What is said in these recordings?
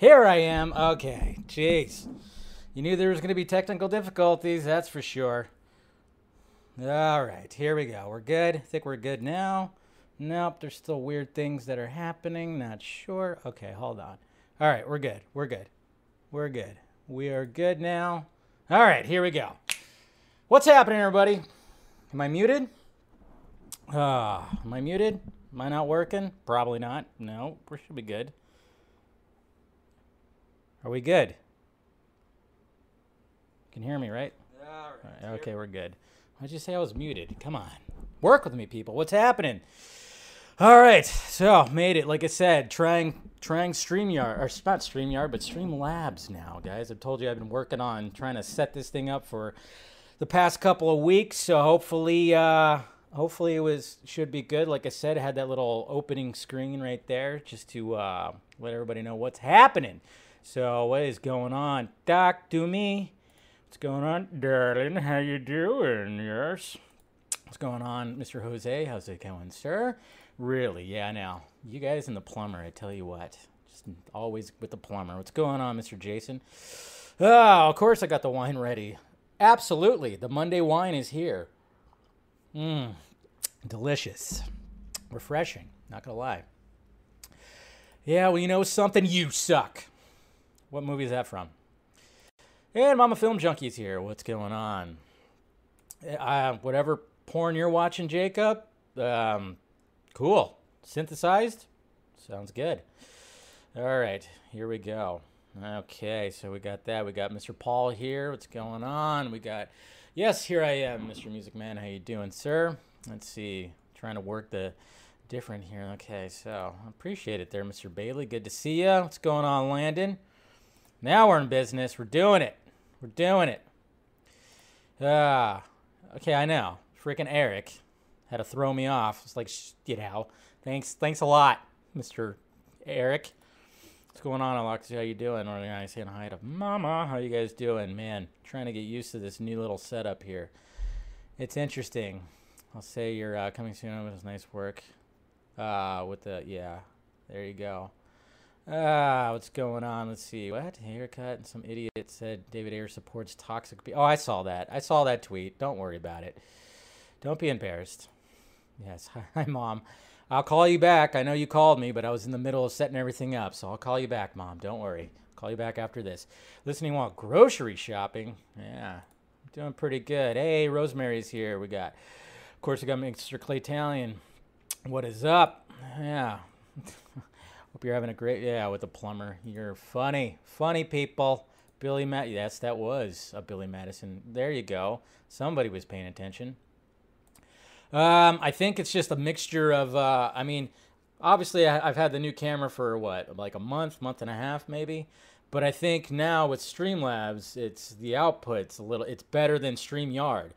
Here I am. Okay. Jeez. You knew there was going to be technical difficulties, that's for sure. All right, here we go. We're good. I think we're good now. Nope, there's still weird things that are happening. Not sure. Okay, hold on. All right, we're good. We're good. We're good. We are good now. All right, here we go. What's happening, everybody? Am I muted? Ah, uh, am I muted? Am I not working? Probably not. No, we should be good. Are we good? You can hear me, right? All right. Okay, we're good. Why'd you say I was muted? Come on. Work with me, people. What's happening? All right. So, made it. Like I said, trying trying StreamYard, or not StreamYard, but Streamlabs now, guys. I've told you I've been working on trying to set this thing up for the past couple of weeks. So, hopefully, uh, hopefully it was should be good. Like I said, I had that little opening screen right there just to uh, let everybody know what's happening. So, what is going on? Doc, do me. What's going on, darling? How you doing? Yes. What's going on, Mr. Jose? How's it going, sir? Really? Yeah, now you guys and the plumber. I tell you what, just always with the plumber. What's going on, Mr. Jason? Oh, of course I got the wine ready. Absolutely, the Monday wine is here. Mmm, delicious, refreshing. Not gonna lie. Yeah, well, you know something? You suck. What movie is that from? And Mama Film Junkee's here. What's going on? Uh, whatever porn you're watching, Jacob. Um, cool. Synthesized? Sounds good. All right, here we go. Okay, so we got that. We got Mr. Paul here. What's going on? We got, yes, here I am, Mr. Music Man. How you doing, sir? Let's see. Trying to work the different here. Okay, so appreciate it there, Mr. Bailey. Good to see you. What's going on, Landon? Now we're in business. We're doing it. We're doing it. Ah, okay, I know. Freaking Eric had to throw me off. It's like, you know, thanks, thanks a lot, Mister Eric. What's going on, Alexia? How you doing? Or I saying hi to Mama. How you guys doing, man? Trying to get used to this new little setup here. It's interesting. I'll say you're uh, coming soon with nice work. Uh, with the yeah, there you go. Ah, what's going on? Let's see. What haircut? And some idiot said David Ayer supports toxic. Be- oh, I saw that. I saw that tweet. Don't worry about it. Don't be embarrassed. Yes. Hi, mom. I'll call you back. I know you called me, but I was in the middle of setting everything up, so I'll call you back, mom. Don't worry. I'll call you back after this. Listening while grocery shopping. Yeah, doing pretty good. Hey, Rosemary's here. We got, of course, we got Mr. Clay Talion. What is up? Yeah. Hope you're having a great yeah with the plumber. You're funny, funny people. Billy Matt, yes, that was a Billy Madison. There you go. Somebody was paying attention. Um, I think it's just a mixture of. Uh, I mean, obviously, I, I've had the new camera for what, like a month, month and a half, maybe. But I think now with Streamlabs, it's the output's a little. It's better than Streamyard.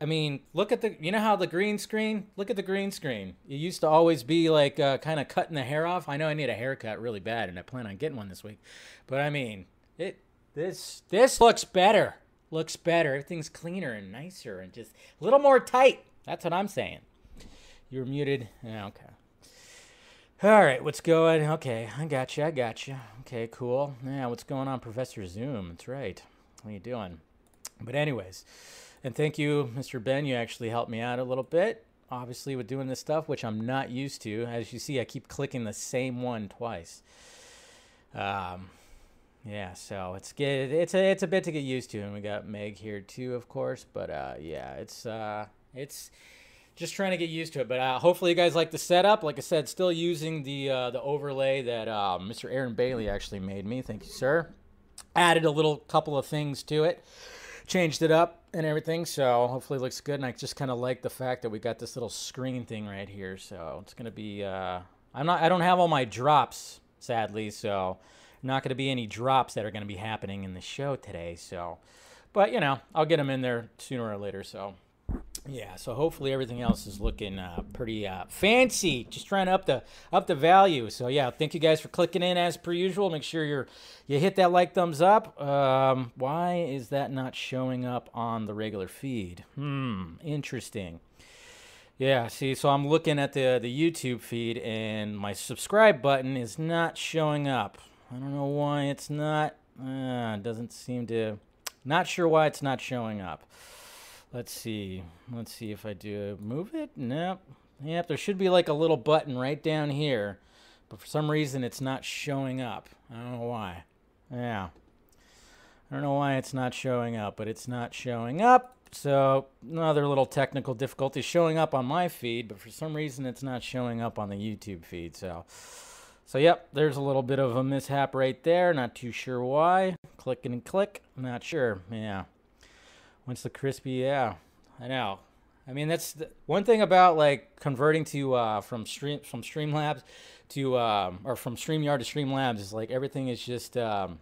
I mean, look at the, you know how the green screen? Look at the green screen. It used to always be like uh, kind of cutting the hair off. I know I need a haircut really bad, and I plan on getting one this week. But I mean, it this this looks better. Looks better. Everything's cleaner and nicer, and just a little more tight. That's what I'm saying. You're muted. Yeah, okay. All right, what's going? Okay, I got you. I got you. Okay, cool. Yeah, what's going on, Professor Zoom? That's right. What are you doing? But anyways. And thank you, Mr. Ben. You actually helped me out a little bit, obviously, with doing this stuff, which I'm not used to. As you see, I keep clicking the same one twice. Um, yeah, so it's get it's a it's a bit to get used to, and we got Meg here too, of course. But uh, yeah, it's uh, it's just trying to get used to it. But uh, hopefully, you guys like the setup. Like I said, still using the uh, the overlay that uh, Mr. Aaron Bailey actually made me. Thank you, sir. Added a little couple of things to it changed it up and everything so hopefully it looks good. And i just kind of like the fact that we got this little screen thing right here so it's going to be uh, i'm not i don't have all my drops sadly so not going to be any drops that are going to be happening in the show today so but you know i'll get them in there sooner or later so yeah, so hopefully everything else is looking uh, pretty uh, fancy. Just trying to up the up the value. So yeah, thank you guys for clicking in as per usual. Make sure you're you hit that like thumbs up. Um, why is that not showing up on the regular feed? Hmm, interesting. Yeah, see, so I'm looking at the the YouTube feed and my subscribe button is not showing up. I don't know why it's not. Uh, doesn't seem to. Not sure why it's not showing up. Let's see. Let's see if I do move it. Nope. Yep, there should be like a little button right down here, but for some reason it's not showing up. I don't know why. Yeah. I don't know why it's not showing up, but it's not showing up. So another little technical difficulty showing up on my feed, but for some reason it's not showing up on the YouTube feed. So, so yep, there's a little bit of a mishap right there. Not too sure why. Click and click. Not sure. Yeah. Once the crispy, yeah, I know. I mean, that's the, one thing about like converting to uh, from stream from Streamlabs to um, or from Streamyard to Streamlabs is like everything is just um,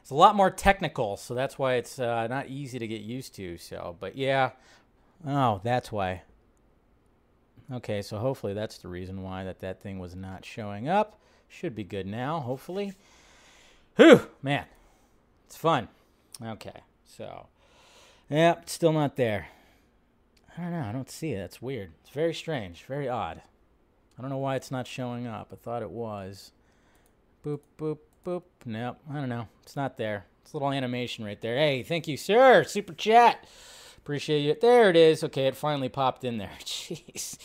it's a lot more technical, so that's why it's uh, not easy to get used to. So, but yeah, oh, that's why. Okay, so hopefully that's the reason why that that thing was not showing up. Should be good now, hopefully. Whew, man, it's fun. Okay, so yeah, still not there. I don't know. I don't see it. That's weird. It's very strange. Very odd. I don't know why it's not showing up. I thought it was. Boop, boop, boop. Nope. I don't know. It's not there. It's a little animation right there. Hey, thank you, sir. Super chat. Appreciate you. There it is. Okay, it finally popped in there. Jeez.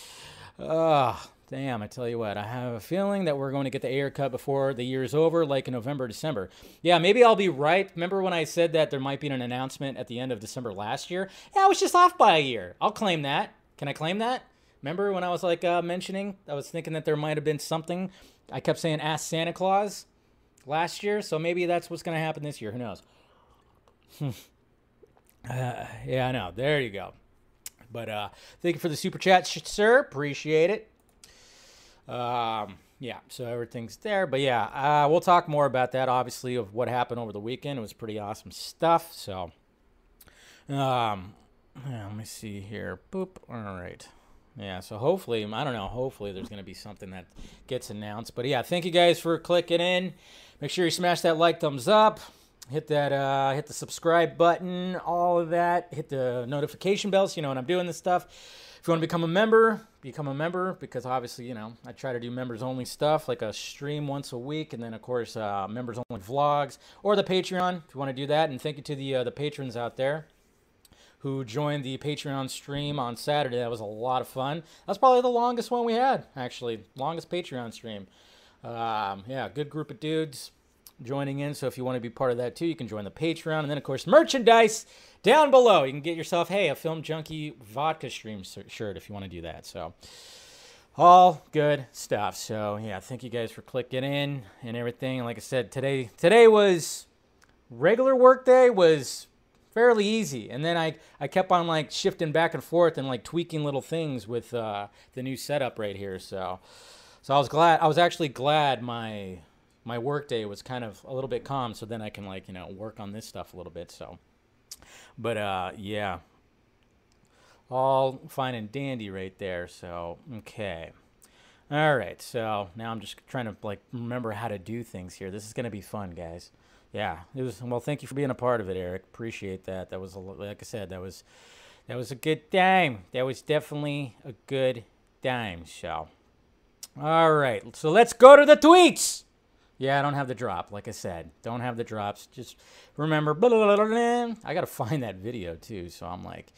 Oh, Damn, I tell you what, I have a feeling that we're going to get the Ayer cut before the year is over, like in November, December. Yeah, maybe I'll be right. Remember when I said that there might be an announcement at the end of December last year? Yeah, I was just off by a year. I'll claim that. Can I claim that? Remember when I was like uh, mentioning, I was thinking that there might have been something. I kept saying ask Santa Claus last year, so maybe that's what's going to happen this year. Who knows? uh, yeah, I know. There you go. But uh, thank you for the super chat, sir. Appreciate it. Um, yeah, so everything's there. But yeah, uh, we'll talk more about that, obviously, of what happened over the weekend. It was pretty awesome stuff. So, um, yeah, let me see here. Boop. All right. Yeah, so hopefully, I don't know, hopefully there's going to be something that gets announced. But yeah, thank you guys for clicking in. Make sure you smash that like, thumbs up. Hit that, uh, hit the subscribe button, all of that. Hit the notification bell so you know when I'm doing this stuff. You want to become a member, become a member because obviously, you know, I try to do members only stuff like a stream once a week and then, of course, uh, members only vlogs or the Patreon if you want to do that. And thank you to the, uh, the patrons out there who joined the Patreon stream on Saturday. That was a lot of fun. That's probably the longest one we had, actually. Longest Patreon stream. Um, yeah, good group of dudes joining in. So if you want to be part of that too, you can join the Patreon. And then, of course, merchandise down below. You can get yourself, hey, a Film Junkee vodka stream shirt if you want to do that. So all good stuff. So yeah, thank you guys for clicking in and everything. like I said, today today was regular work day was fairly easy. And then I, I kept on like shifting back and forth and like tweaking little things with uh, the new setup right here. So so I was glad I was actually glad my my work day was kind of a little bit calm so then I can like, you know, work on this stuff a little bit. So but uh, yeah, all fine and dandy right there. So okay. All right, so now I'm just trying to like remember how to do things here. This is gonna be fun, guys. Yeah, it was. Well, thank you for being a part of it, Eric. Appreciate that. That was a, like I said, that was that was a good time. That was definitely a good time. So, all right, so let's go to the tweets. Yeah, I don't have the drop. Like I said, don't have the drops. Just remember, blah, blah, blah, I got to find that video too. So I'm like,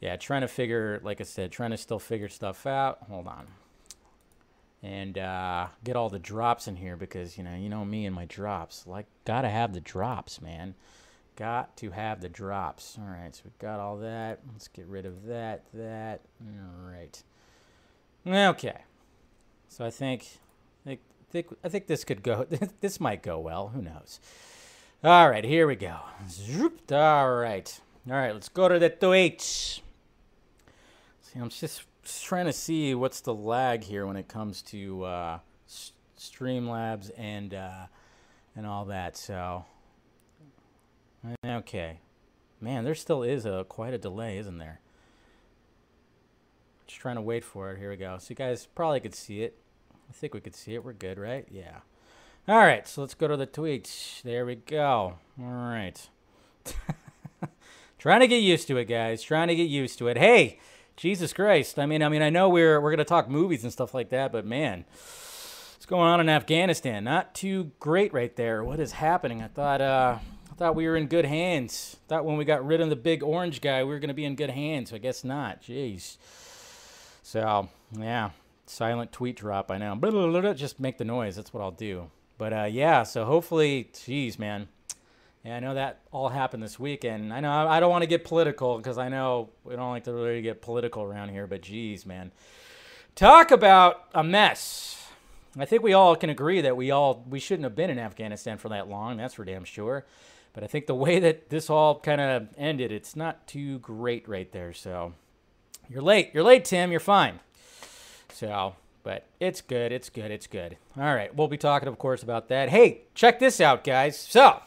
yeah, trying to figure, like I said, trying to still figure stuff out. Hold on. And uh, get all the drops in here because, you know, you know me and my drops. Like, got to have the drops, man. Got to have the drops. All right, so we got all that. Let's get rid of that, that. All right. Okay. So I think, think I think this could go. this might go well. Who knows? All right, here we go. All right, all right. Let's go to the Twitch. See, I'm just, just trying to see what's the lag here when it comes to uh, Streamlabs and uh, and all that. So, okay, man, there still is a quite a delay, isn't there? Just trying to wait for it. Here we go. So you guys probably could see it. I think we could see it. We're good, right? Yeah. All right, so let's go to the tweets. There we go. All right. Trying to get used to it, guys. Trying to get used to it. Hey, Jesus Christ. I mean, I mean, I know we're we're gonna talk movies and stuff like that, but man, What's going on in Afghanistan? Not too great right there. What is happening? I thought uh, I thought we were in good hands. Thought when we got rid of the big orange guy, we were to be in good hands. I guess not. Jeez. So yeah, silent tweet drop. I now. Blah, just make the noise. That's what I'll do. But uh, yeah, so hopefully, jeez, man. Yeah, I know that all happened this weekend. I know I don't want to get political because I know we don't like to really get political around here. But geez, man, talk about a mess. I think we all can agree that we all we shouldn't have been in Afghanistan for that long. That's for damn sure. But I think the way that this all kind of ended, it's not too great right there. So you're late. You're late, Tim. You're fine. So, but it's good. It's good. It's good. All right. We'll be talking, of course, about that. Hey, check this out, guys. So,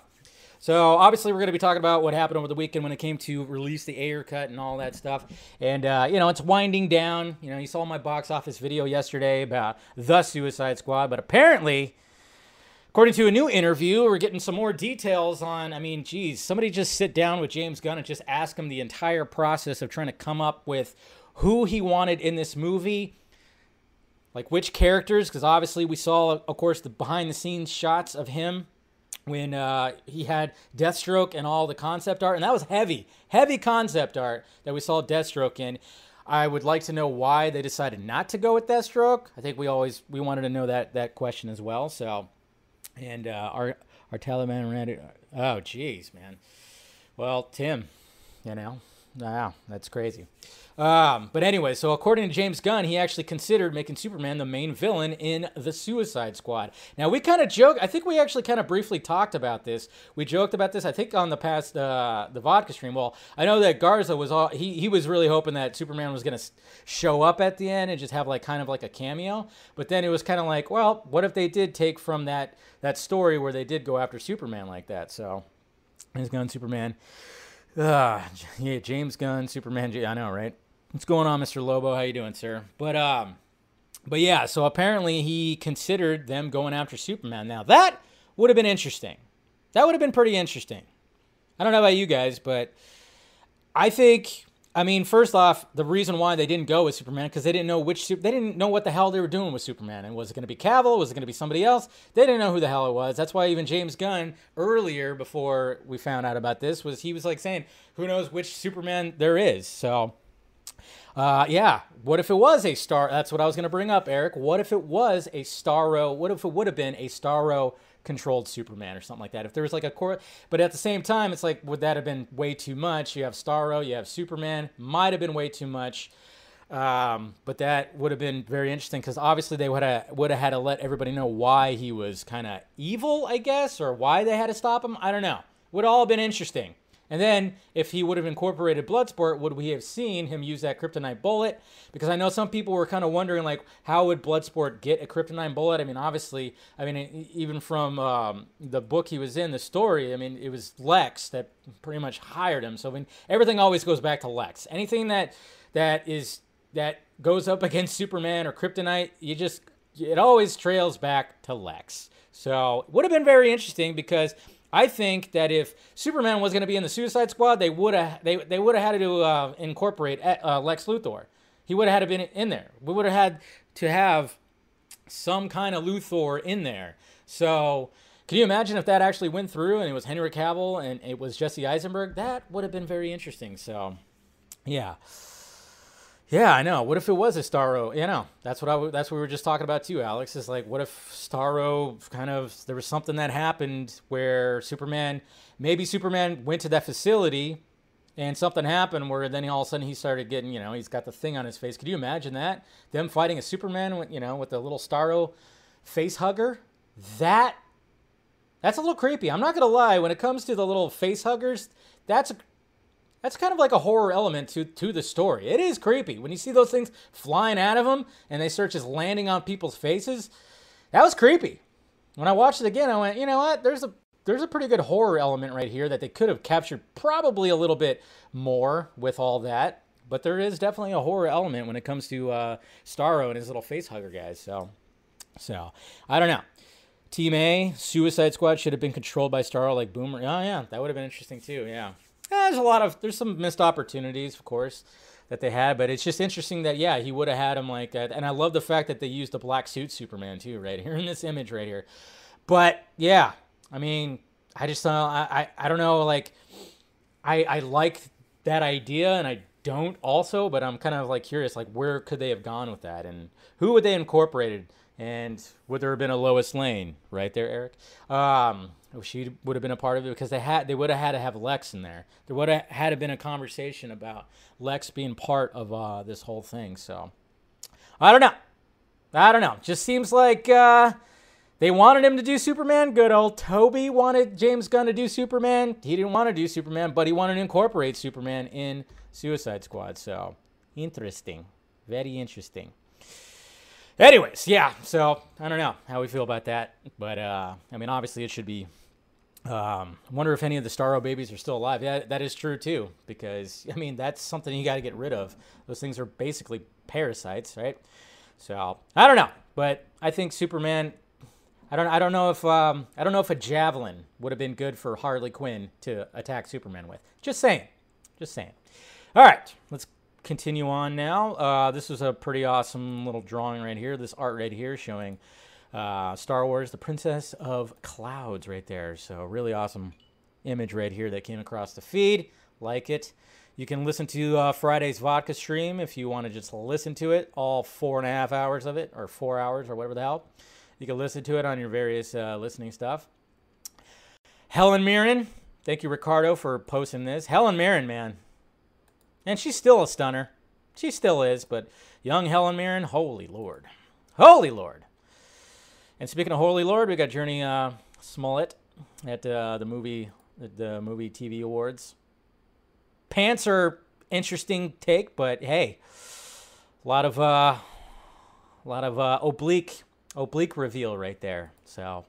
so obviously we're going to be talking about what happened over the weekend when it came to release the Ayer cut and all that stuff. And uh, you know, it's winding down. You know, you saw my box office video yesterday about the Suicide Squad, but apparently According to a new interview, we're getting some more details on. I mean, geez, somebody just sit down with James Gunn and just ask him the entire process of trying to come up with who he wanted in this movie, like which characters, because obviously we saw, of course, the behind the scenes shots of him when uh, he had Deathstroke and all the concept art, and that was heavy, heavy concept art that we saw Deathstroke in. I would like to know why they decided not to go with Deathstroke. I think we always we wanted to know that that question as well. So and uh, our our Taliban ran. Oh, jeez, man. Well, Tim, you know, wow, that's crazy. Um, but anyway, so according to James Gunn, he actually considered making Superman the main villain in the Suicide Squad. Now we kind of joke. I think we actually kind of briefly talked about this. We joked about this. I think on the past uh, the vodka stream. Well, I know that Garza was all he he was really hoping that Superman was gonna show up at the end and just have like kind of like a cameo. But then it was kind of like, well, what if they did take from that that story where they did go after Superman like that? So, his gun Superman. Uh, yeah, James Gunn, Superman. I know, right? What's going on, Mr. Lobo? How you doing, sir? But um, but yeah. So apparently he considered them going after Superman. Now that would have been interesting. That would have been pretty interesting. I don't know about you guys, but I think. I mean, first off, the reason why they didn't go with Superman because they didn't know which they didn't know what the hell they were doing with Superman. And was it going to be Cavill? Was it going to be somebody else? They didn't know who the hell it was. That's why even James Gunn earlier, before we found out about this, was he was like saying, "Who knows which Superman there is?" So uh, yeah. What if it was a star? That's what I was going to bring up, Eric. What if it was a Starro? What if it would have been a Starro controlled Superman or something like that? If there was like a core, but at the same time, it's like, would that have been way too much? You have Starro, you have Superman. Might have been way too much. Um, but that would have been very interesting because obviously they would have would have had to let everybody know why he was kind of evil, I guess, or why they had to stop him. I don't know. Would all have been interesting. And then, if he would have incorporated Bloodsport, would we have seen him use that kryptonite bullet? Because I know some people were kind of wondering, like, how would Bloodsport get a kryptonite bullet? I mean, obviously, I mean, even from um, the book he was in, the story, I mean, it was Lex that pretty much hired him. So, I mean, everything always goes back to Lex. Anything that that is that goes up against Superman or Kryptonite, you just it always trails back to Lex. So, it would have been very interesting because I think that if Superman was going to be in the Suicide Squad, they would have they they would have had to uh, incorporate uh, Lex Luthor. He would have had to been in there. We would have had to have some kind of Luthor in there. So, can you imagine if that actually went through and it was Henry Cavill and it was Jesse Eisenberg? That would have been very interesting. So, yeah. Yeah, I know. What if it was a Starro? You know, that's what I. That's what we were just talking about too, Alex. Is like, what if Starro kind of there was something that happened where Superman, maybe Superman went to that facility, and something happened where then all of a sudden he started getting, you know, he's got the thing on his face. Could you imagine that? Them fighting a Superman, with, you know, with a little Starro face hugger. That that's a little creepy. I'm not gonna lie. When it comes to the little face huggers, that's a that's kind of like a horror element to, to the story. It is creepy. When you see those things flying out of them and they start just landing on people's faces, that was creepy. When I watched it again, I went, you know what? There's a there's a pretty good horror element right here that they could have captured probably a little bit more with all that. But there is definitely a horror element when it comes to uh, Starro and his little face hugger guys. So, so I don't know. Team A, Suicide Squad should have been controlled by Starro like Boomer. Oh yeah, that would have been interesting too. Yeah. There's a lot of there's some missed opportunities, of course. that they had. But it's just interesting that yeah, he would have had him like that. And I love the fact that they used the black suit Superman too, right here in this image right here. But yeah, I mean, I just uh, I, I I don't know like I I like that idea and I don't also, but I'm kind of like curious like where could they have gone with that and who would they incorporated and would there have been a Lois Lane right there, Eric? Um, she would have been a part of it because they had they would have had to have Lex in there. There would have had to been a conversation about Lex being part of uh, this whole thing. So I don't know. I don't know. Just seems like uh, they wanted him to do Superman. Good old Toby wanted James Gunn to do Superman. He didn't want to do Superman, but he wanted to incorporate Superman in Suicide Squad. So interesting. Very interesting. Anyways, yeah. So I don't know how we feel about that, but uh, I mean, obviously, it should be. Um, I wonder if any of the Starro babies are still alive. Yeah, that is true too, because I mean, that's something you got to get rid of. Those things are basically parasites, right? So I don't know, but I think Superman. I don't. I don't know if. Um, I don't know if a javelin would have been good for Harley Quinn to attack Superman with. Just saying. Just saying. All right, let's continue on now. Uh, this is a pretty awesome little drawing right here. This art right here showing uh, Star Wars, the Princess of Clouds right there. So really awesome image right here that came across the feed. Like it. You can listen to uh, Friday's vodka stream if you want to just listen to it, all four and a half hours of it, or four hours, or whatever the hell. You can listen to it on your various uh, listening stuff. Helen Mirren, thank you, Ricardo, for posting this. Helen Mirren, man, and she's still a stunner. She still is, but young Helen Mirren, holy Lord. Holy Lord. And speaking of Holy Lord, we got Jurnee uh, Smollett at uh, the movie the movie TV awards. Pants are interesting take, but hey, a lot of uh, a lot of uh, oblique oblique reveal right there. So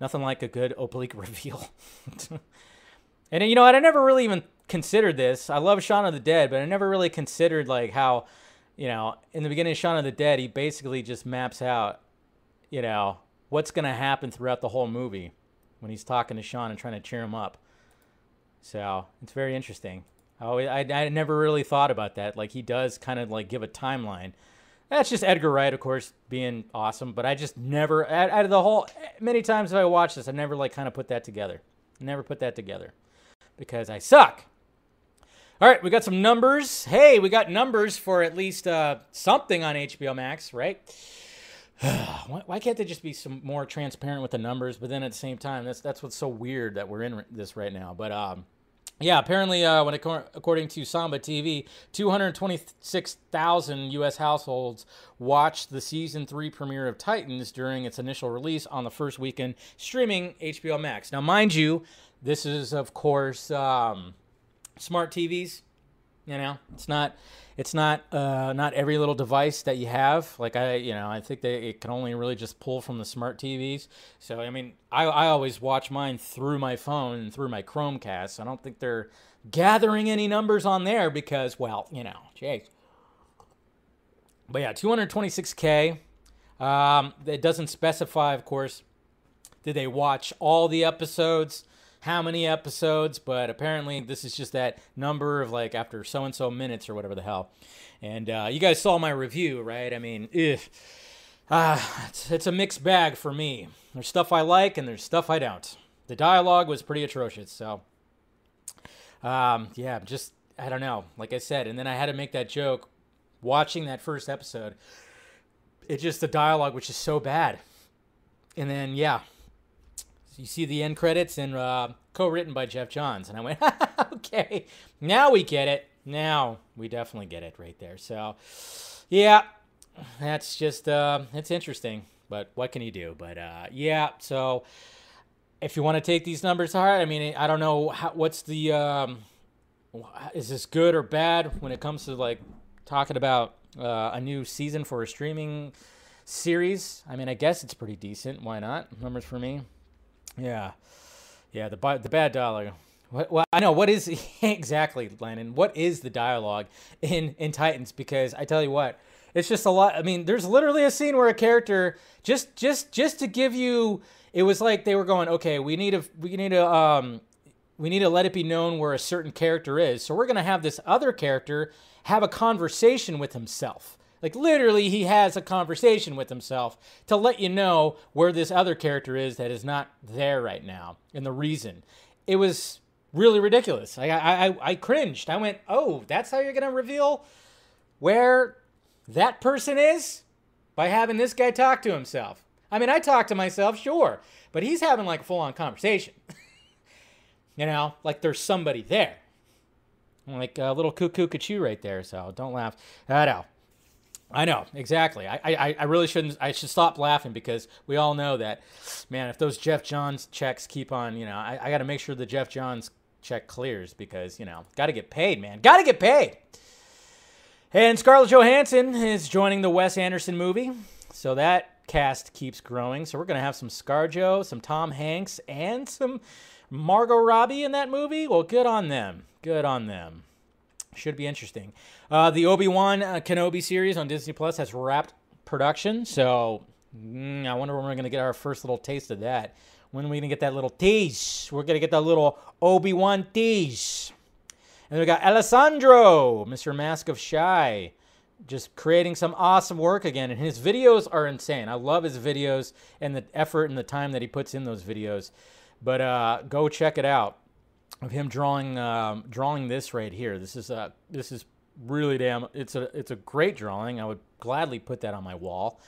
nothing like a good oblique reveal. and you know, I never really even considered this. I love Shaun of the Dead, but I never really considered like how, you know, in the beginning of Shaun of the Dead, he basically just maps out, you know, what's going to happen throughout the whole movie when he's talking to Sean and trying to cheer him up. So it's very interesting. I, always, I, I never really thought about that. Like he does kind of like give a timeline. That's just Edgar Wright, of course, being awesome. But I just never, out, of the whole, many times if I watch this, I never like kind of put that together. Never put that together because I suck. All right, we got some numbers. Hey, we got numbers for at least uh, something on HBO Max, right? why, can't they just be some more transparent with the numbers? But then at the same time, that's that's what's so weird that we're in this right now. But um, yeah, apparently, uh, when according to Samba TV, 226,000 U.S. households watched the season three premiere of Titans during its initial release on the first weekend streaming HBO Max. Now, mind you, this is of course. Um, smart TVs. You know, it's not it's not uh, not every little device that you have. Like I, you know, I think that it can only really just pull from the smart TVs. So I mean, I I always watch mine through my phone and through my Chromecast. I don't think they're gathering any numbers on there because, well, you know, jeez. But yeah, 226k. Um, it doesn't specify, of course. Did they watch all the episodes? How many episodes, but apparently this is just that number of like after so and so minutes or whatever the hell. And uh, you guys saw my review, right? I mean, uh, it's, it's a mixed bag for me. There's stuff I like and there's stuff I don't. The dialogue was pretty atrocious, so um, yeah, just I don't know. Like I said, and then I had to make that joke watching that first episode. It just the dialogue was just so bad. And then yeah, you see the end credits and uh, co-written by Geoff Johns, and I went, okay, now we get it. Now we definitely get it right there. So, yeah, that's just uh, it's interesting, but what can you do? But uh, yeah, so if you want to take these numbers hard, I mean, I don't know how, what's the um, is this good or bad when it comes to like talking about uh, a new season for a streaming series. I mean, I guess it's pretty decent. Why not? Numbers for me. Yeah, yeah. The the bad dialogue. What, well, I know what is exactly, Lennon. What is the dialogue in in Titans? Because I tell you what, it's just a lot. I mean, there's literally a scene where a character just just just to give you, it was like they were going, okay, we need a we need a um we need to let it be known where a certain character is. So we're going to have this other character have a conversation with himself. Like literally, he has a conversation with himself to let you know where this other character is that is not there right now and the reason. It was really ridiculous. I I, I cringed. I went, oh, that's how you're gonna reveal where that person is by having this guy talk to himself. I mean, I talk to myself, sure, but he's having like a full on conversation. you know, like there's somebody there. Like a little cuckoo cuckoo right there. So don't laugh. I know. I know exactly. I, I I really shouldn't. I should stop laughing because we all know that, man. If those Geoff Johns checks keep on, you know, I, I got to make sure the Geoff Johns check clears because you know, got to get paid, man. Got to get paid. And Scarlett Johansson is joining the Wes Anderson movie, so that cast keeps growing. So we're gonna have some ScarJo, some Tom Hanks, and some Margot Robbie in that movie. Well, good on them. Good on them. Should be interesting. Uh, the Obi Wan uh, Kenobi series on Disney Plus has wrapped production, so mm, I wonder when we're gonna get our first little taste of that. When are we gonna get that little tease? We're gonna get that little Obi Wan tease. And we got Alessandro, Mr. Mask of Shy, just creating some awesome work again. And his videos are insane. I love his videos and the effort and the time that he puts in those videos. But uh, go check it out of him drawing um, drawing this right here. This is a this is really damn. It's a it's a great drawing. I would gladly put that on my wall.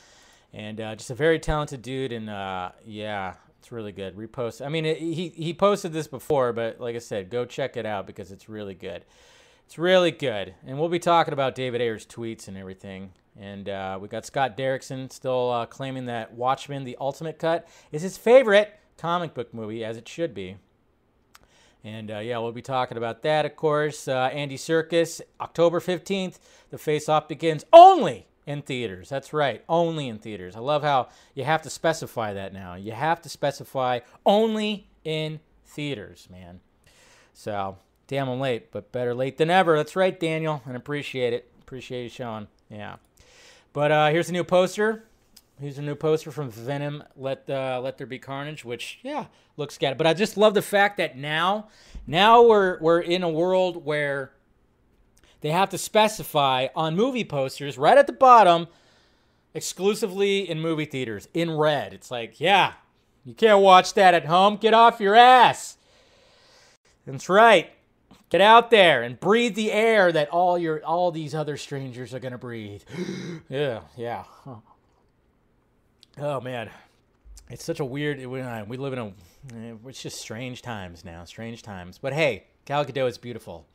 And uh, just a very talented dude. And uh, yeah, it's really good. Repost. I mean, it, he he posted this before, but like I said, go check it out because it's really good. It's really good. And we'll be talking about David Ayer's tweets and everything. And uh, we got Scott Derrickson still uh, claiming that Watchmen: The Ultimate Cut is his favorite comic book movie, as it should be. And uh, yeah, we'll be talking about that, of course. Uh, Andy Serkis, October 15th, the face off begins only in theaters. That's right, only in theaters. I love how you have to specify that now. You have to specify only in theaters, man. So, damn, I'm late, but better late than ever. That's right, Daniel, and appreciate it. Appreciate you, Sean. Yeah. But uh, here's a new poster. Here's a new poster from Venom. Let uh, Let There Be Carnage, which yeah looks good. But I just love the fact that now, now we're we're in a world where they have to specify on movie posters right at the bottom, exclusively in movie theaters in red. It's like yeah, you can't watch that at home. Get off your ass. That's right. Get out there and breathe the air that all your all these other strangers are gonna breathe. yeah, yeah. Oh man, it's such a weird. We live in a. Eh, it's just strange times now. Strange times. But hey, Gal Gadot is beautiful.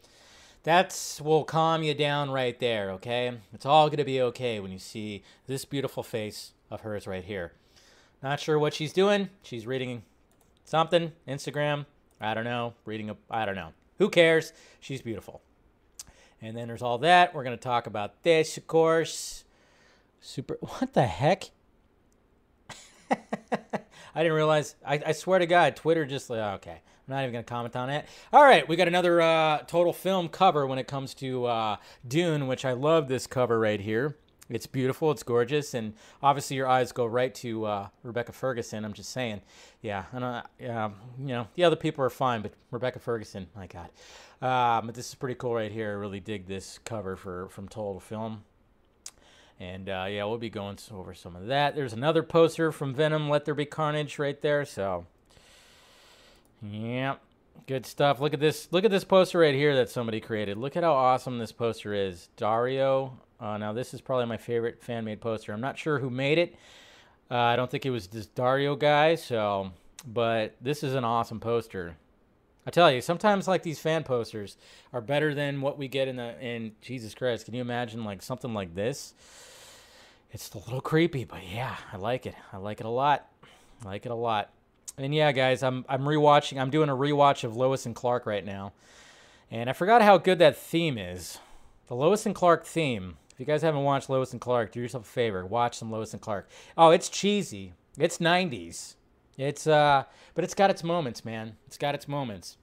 That's will calm you down right there. Okay, it's all gonna be okay when you see this beautiful face of hers right here. Not sure what she's doing. She's reading something. Instagram. I don't know. Reading a. I don't know. Who cares? She's beautiful. And then there's all that. We're gonna talk about this, of course. Super. What the heck? I didn't realize. I, I, swear to God, Twitter just like okay. I'm not even gonna comment on it. All right, we got another uh, total film cover when it comes to uh, Dune, which I love this cover right here. It's beautiful, it's gorgeous, and obviously your eyes go right to uh, Rebecca Ferguson. I'm just saying, yeah, and uh, yeah, you know the other people are fine, but Rebecca Ferguson, my God. Um, but this is pretty cool right here. I really dig this cover for from Total Film. And uh, yeah, we'll be going over some of that. There's another poster from Venom, Let There Be Carnage right there. So, yeah, good stuff. Look at this. Look at this poster right here that somebody created. Look at how awesome this poster is. Dario. Uh, now, this is probably my favorite fan made poster. I'm not sure who made it. Uh, I don't think it was this Dario guy. So, but this is an awesome poster. I tell you, sometimes like these fan posters are better than what we get in the in Jesus Christ. Can you imagine like something like this? It's a little creepy, but yeah, I like it. I like it a lot. I like it a lot. And yeah, guys, I'm I'm rewatching. I'm doing a rewatch of Lois and Clark right now, and I forgot how good that theme is. The Lois and Clark theme. If you guys haven't watched Lois and Clark, do yourself a favor. Watch some Lois and Clark. Oh, it's cheesy. It's 90s. It's uh, but it's got its moments, man. It's got its moments.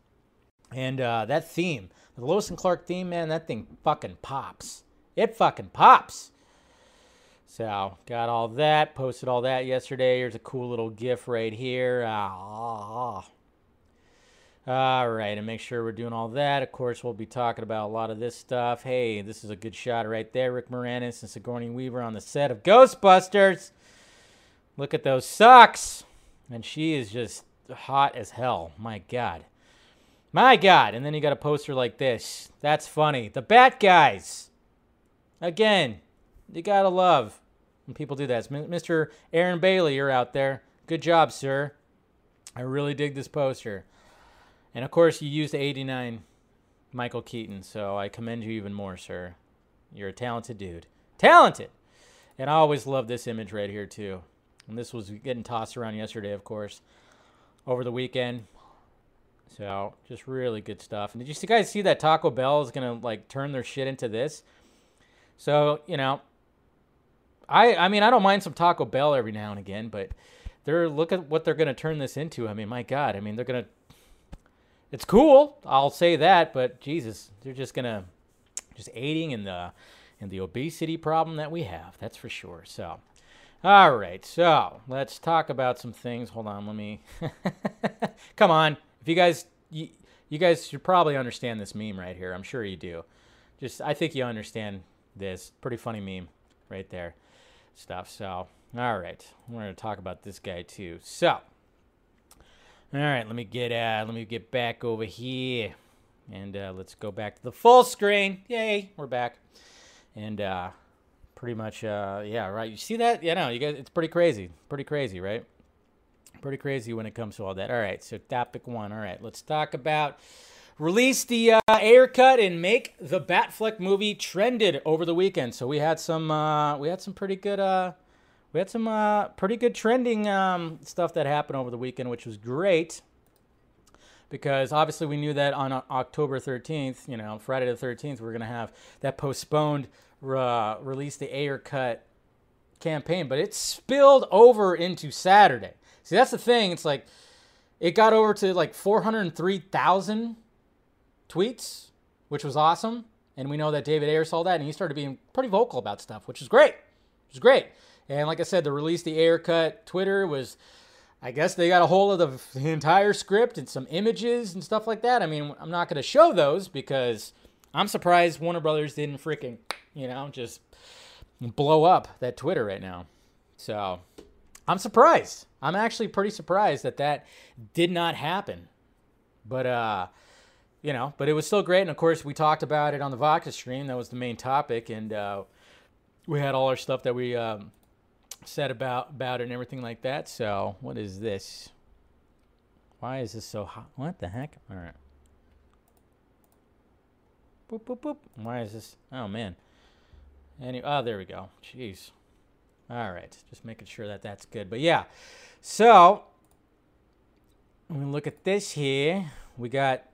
And uh, that theme, the Lois and Clark theme, man, that thing fucking pops. It fucking pops. So got all that, posted all that yesterday. Here's a cool little GIF right here. Ah, All right, and make sure we're doing all that. Of course, we'll be talking about a lot of this stuff. Hey, this is a good shot right there. Rick Moranis and Sigourney Weaver on the set of Ghostbusters. Look at those socks. And she is just hot as hell. My God. My God. And then you got a poster like this. That's funny. The Bat Guys. Again, you got to love when people do that. It's Mr. Aaron Bailey, you're out there. Good job, sir. I really dig this poster. And of course, you used the 89 Michael Keaton, so I commend you even more, sir. You're a talented dude. Talented! And I always love this image right here, too. And this was getting tossed around yesterday, of course, over the weekend. So, just really good stuff. And did you guys see that Taco Bell is going to, like, turn their shit into this? So, you know, I I mean, I don't mind some Taco Bell every now and again, but they're look at what they're going to turn this into. I mean, my God, I mean, they're going to it's cool. I'll say that, but Jesus, they're just gonna just aiding in the in the obesity problem that we have. That's for sure. So, all right. So let's talk about some things. Hold on. Let me. Come on. If you guys you, you guys should probably understand this meme right here. I'm sure you do. Just I think you understand this. Pretty funny meme right there. Stuff. So all right. We're gonna talk about this guy too. So. All right, let me get uh, let me get back over here, and uh, let's go back to the full screen. Yay, we're back, and uh, pretty much, uh, yeah, right. You see that? Yeah, no, you guys, it's pretty crazy, pretty crazy, right? Pretty crazy when it comes to all that. All right, so topic one. All right, let's talk about release the uh, Ayer cut and make the Batfleck movie trended over the weekend. So we had some uh, we had some pretty good uh, we had some uh, pretty good trending um, stuff that happened over the weekend, which was great. Because obviously we knew that on October 13th, you know, Friday the 13th, we're going to have that postponed uh, release the Ayer cut campaign, but it spilled over into Saturday. See, that's the thing. It's like it got over to like 403,000 tweets, which was awesome. And we know that David Ayer saw that and he started being pretty vocal about stuff, which is great. Which is great. And like I said, the release the Ayer cut Twitter was, I guess they got a hold of the, the entire script and some images and stuff like that. I mean, I'm not going to show those because I'm surprised Warner Brothers didn't freaking, you know, just blow up that Twitter right now. So I'm surprised. I'm actually pretty surprised that that did not happen. But, uh, you know, but it was still great. And of course, we talked about it on the Vodka stream. That was the main topic. And uh, we had all our stuff that we um, said about about it and everything like that. So what is this? Why is this so hot? What the heck? All right. Boop boop boop. Why is this? Oh man. Any? Oh, there we go. Jeez. All right. Just making sure that that's good. But yeah. So when we look at this here, we got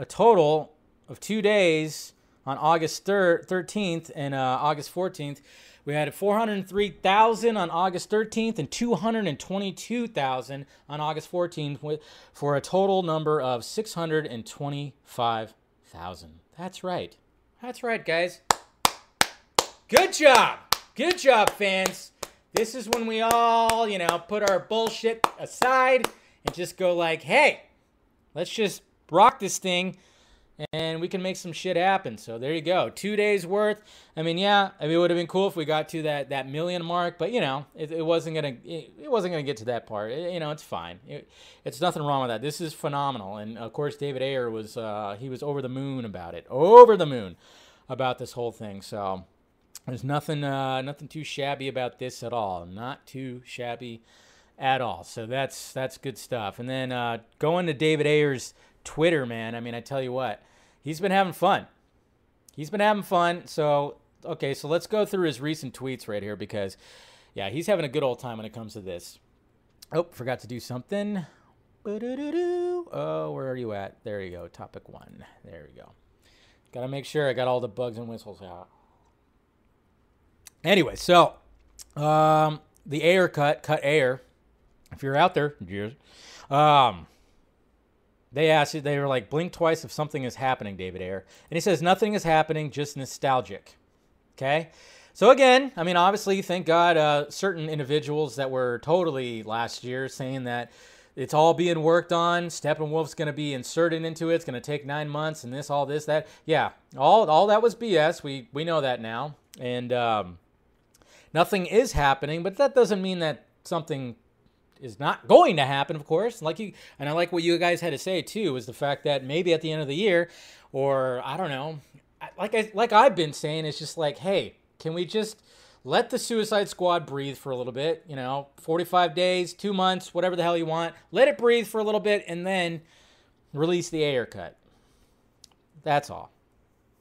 a total of two days on August 3rd, 13th and uh, August 14th we had 403,000 on August 13th and 222,000 on August 14th for a total number of 625,000. That's right. That's right, guys. Good job. Good job, fans. This is when we all, you know, put our bullshit aside and just go like, "Hey, let's just rock this thing." and we can make some shit happen. So there you go. Two days worth. I mean, yeah, I mean, it would have been cool if we got to that, that million mark, but you know, it, it wasn't gonna it, it, wasn't gonna get to that part. It, you know, it's fine. it's nothing wrong with that. This is phenomenal, and of course, David Ayer was uh, he was over the moon about it, over the moon about this whole thing. So there's nothing uh, nothing too shabby about this at all. Not too shabby at all. So that's that's good stuff. And then uh, going to David Ayer's Twitter, man. I mean, I tell you what he's been having fun. He's been having fun. So, okay, so let's go through his recent tweets right here because, yeah, he's having a good old time when it comes to this. Oh, forgot to do something. Oh, where are you at? There you go. Topic one. There we go. Got to make sure I got all the bugs and whistles out. Anyway, so um, the Ayer cut, cut Ayer. If you're out there, um, they asked you, they were like, blink twice if something is happening, David Ayer. And he says, nothing is happening, just nostalgic. Okay? So again, I mean, obviously, thank God, uh, certain individuals that were totally last year saying that it's all being worked on. Steppenwolf's going to be inserted into it. It's going to take nine months, and this, all this, that. Yeah, all all that was BS. We we know that now, and um, nothing is happening. But that doesn't mean that something is not going to happen. Of course, like you and I like what you guys had to say too was the fact that maybe at the end of the year, or I don't know, like I like I've been saying, it's just like, hey, can we just let the Suicide Squad breathe for a little bit, you know, 45 days, two months, whatever the hell you want. Let it breathe for a little bit and then release the Ayer cut. That's all.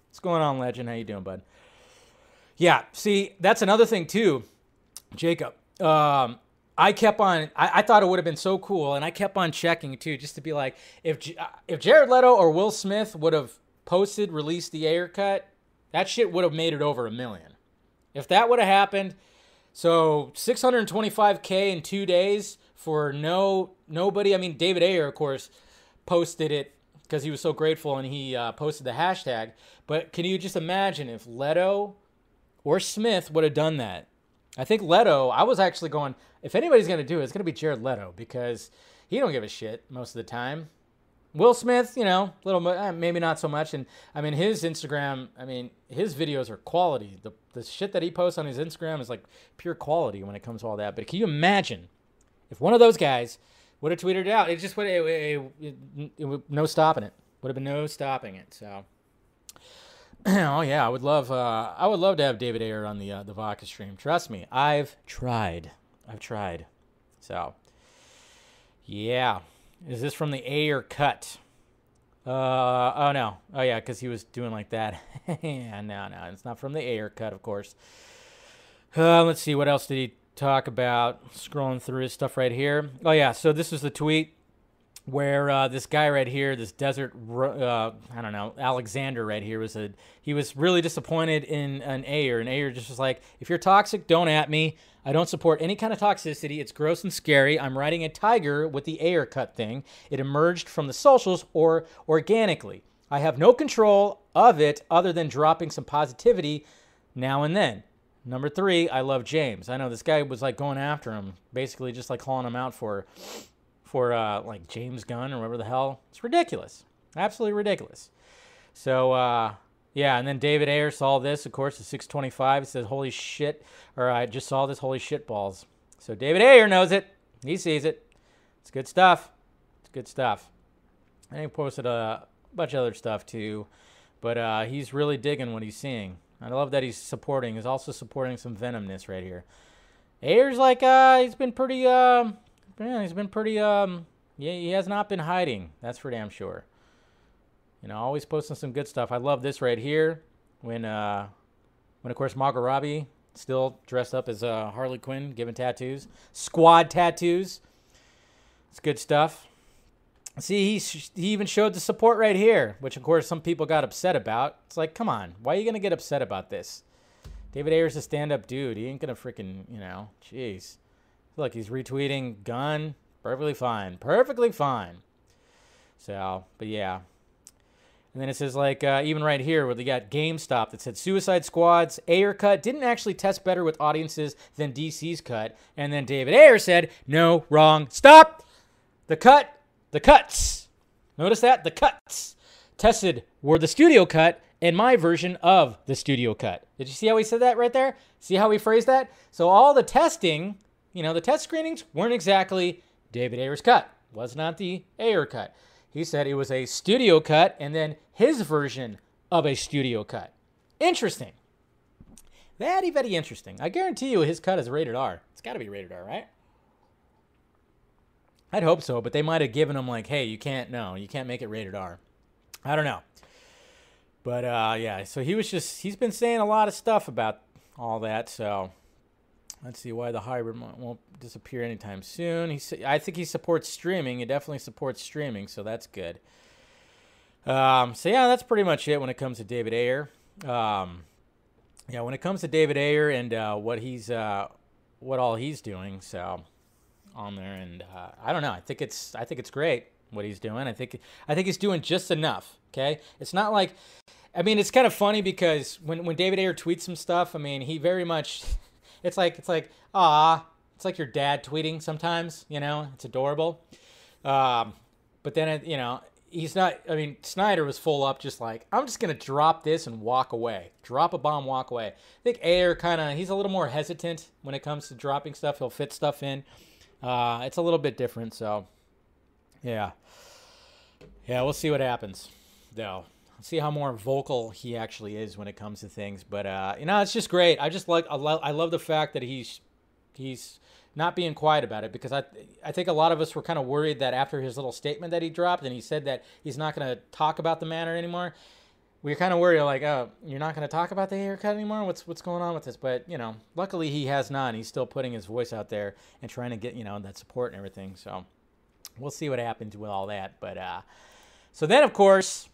What's going on, Legend? How you doing, bud? Yeah, see, that's another thing too, Jacob. Um, I kept on. I, I, thought it would have been so cool, and I kept on checking too, just to be like, if uh, if Jared Leto or Will Smith would have posted, released the Ayer cut, that shit would have made it over a million. If that would have happened, so 625k in two days for no nobody. I mean, David Ayer, of course, posted it because he was so grateful and he uh, posted the hashtag. But can you just imagine if Leto or Smith would have done that? I think Leto. I was actually going. If anybody's gonna do it, it's gonna be Jared Leto because he don't give a shit most of the time. Will Smith, you know, little eh, maybe not so much. And I mean, his Instagram, I mean, his videos are quality. The the shit that he posts on his Instagram is like pure quality when it comes to all that. But can you imagine if one of those guys would have tweeted it out? It just would it, it, it, no stopping it. Would have been no stopping it. So. oh yeah, I would love uh, I would love to have David Ayer on the uh, the Vodka stream. Trust me, I've tried. I've tried. So yeah. Is this from the Ayer cut? Uh, oh no. Oh yeah, because he was doing like that. yeah, no, no, it's not from the Ayer cut, of course. Uh, let's see, what else did he talk about? Scrolling through his stuff right here. Oh yeah, so this is the tweet where uh, this guy right here, this desert, uh, I don't know, Alexander right here was a, he was really disappointed in an Ayer, and Ayer just was like, if you're toxic, don't at me. I don't support any kind of toxicity. It's gross and scary. I'm riding a tiger with the Ayer cut thing. It emerged from the socials or organically. I have no control of it other than dropping some positivity now and then. Number three, I love James. I know this guy was like going after him, basically just like calling him out for for uh, like James Gunn or whatever the hell. It's ridiculous. Absolutely ridiculous. So, uh, yeah, and then David Ayer saw this, of course, at 625. He says, Holy shit. Or I just saw this, holy shit balls. So David Ayer knows it. He sees it. It's good stuff. It's good stuff. And he posted a bunch of other stuff too. But uh, he's really digging what he's seeing. I love that he's supporting. He's also supporting some venomness right here. Ayer's like, uh, he's been pretty, yeah, he's been pretty. Um, yeah, he has not been hiding. That's for damn sure. You know, always posting some good stuff. I love this right here. When, uh, when of course Margot Robbie still dressed up as uh, Harley Quinn, giving tattoos, squad tattoos. It's good stuff. See, he, he even showed the support right here, which of course some people got upset about. It's like, come on, why are you gonna get upset about this? David Ayer's a stand-up dude. He ain't gonna freaking, you know, jeez. Look, he's retweeting Gunn. Perfectly fine. Perfectly fine. So, but yeah. And then it says, like, uh, even right here where they got GameSpot that said Suicide Squad's Ayer cut didn't actually test better with audiences than DC's cut. And then David Ayer said, no, wrong, stop! The cut, the cuts. Notice that? The cuts tested were the studio cut and my version of the studio cut. Did you see how he said that right there? See how he phrased that? So all the testing you know, the test screenings weren't exactly David Ayer's cut. Was not the Ayer cut. He said it was a studio cut and then his version of a studio cut. Interesting. Very, very interesting. I guarantee you his cut is rated R. It's got to be rated R, right? I'd hope so, but they might have given him like, hey, you can't, no, you can't make it rated R. I don't know. But uh, yeah, so he was just, he's been saying a lot of stuff about all that, so Let's see why the hybrid won't disappear anytime soon. He, I think he supports streaming. He definitely supports streaming, so that's good. Um, so yeah, that's pretty much it when it comes to David Ayer. Um, yeah, when it comes to David Ayer and uh, what he's, uh, what all he's doing, so on there, and uh, I don't know. I think it's, I think it's great what he's doing. I think, I think he's doing just enough. Okay, it's not like, I mean, it's kind of funny because when when David Ayer tweets some stuff, I mean, he very much it's like it's like ah, it's like your dad tweeting sometimes. You know, it's adorable. Um, but then it, you know he's not. I mean, Snyder was full up, just like I'm just gonna drop this and walk away. Drop a bomb, walk away. I think Ayer kind of he's a little more hesitant when it comes to dropping stuff. He'll fit stuff in. Uh, it's a little bit different, so yeah, yeah. We'll see what happens, though. See how more vocal he actually is when it comes to things. But uh, you know, it's just great. I just like I love, I love the fact that he's he's not being quiet about it because I I think a lot of us were kind of worried that after his little statement that he dropped and he said that he's not going to talk about the matter anymore. We are kind of worried like, oh, you're not going to talk about the Ayer cut anymore. What's what's going on with this? But you know, luckily he has not. He's still putting his voice out there and trying to get you know that support and everything. So we'll see what happens with all that. But uh, so then of course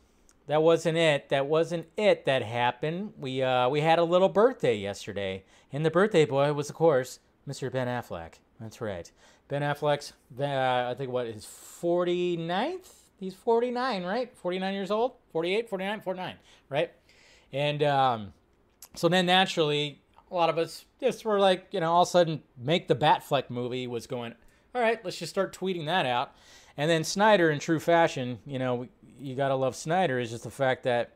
that wasn't it. That wasn't it that happened. We uh, we had a little birthday yesterday, and the birthday boy was of course Mr. Ben Affleck. That's right. Ben Affleck's, uh, I think, what, his 49th? He's 49, right? 49 years old? 48, 49, 49, right? And um, so then naturally, a lot of us just were like, you know, all of a sudden, make the Batfleck movie was going, all right, let's just start tweeting that out. And then Snyder, in true fashion, you know, you got to love Snyder, is just the fact that,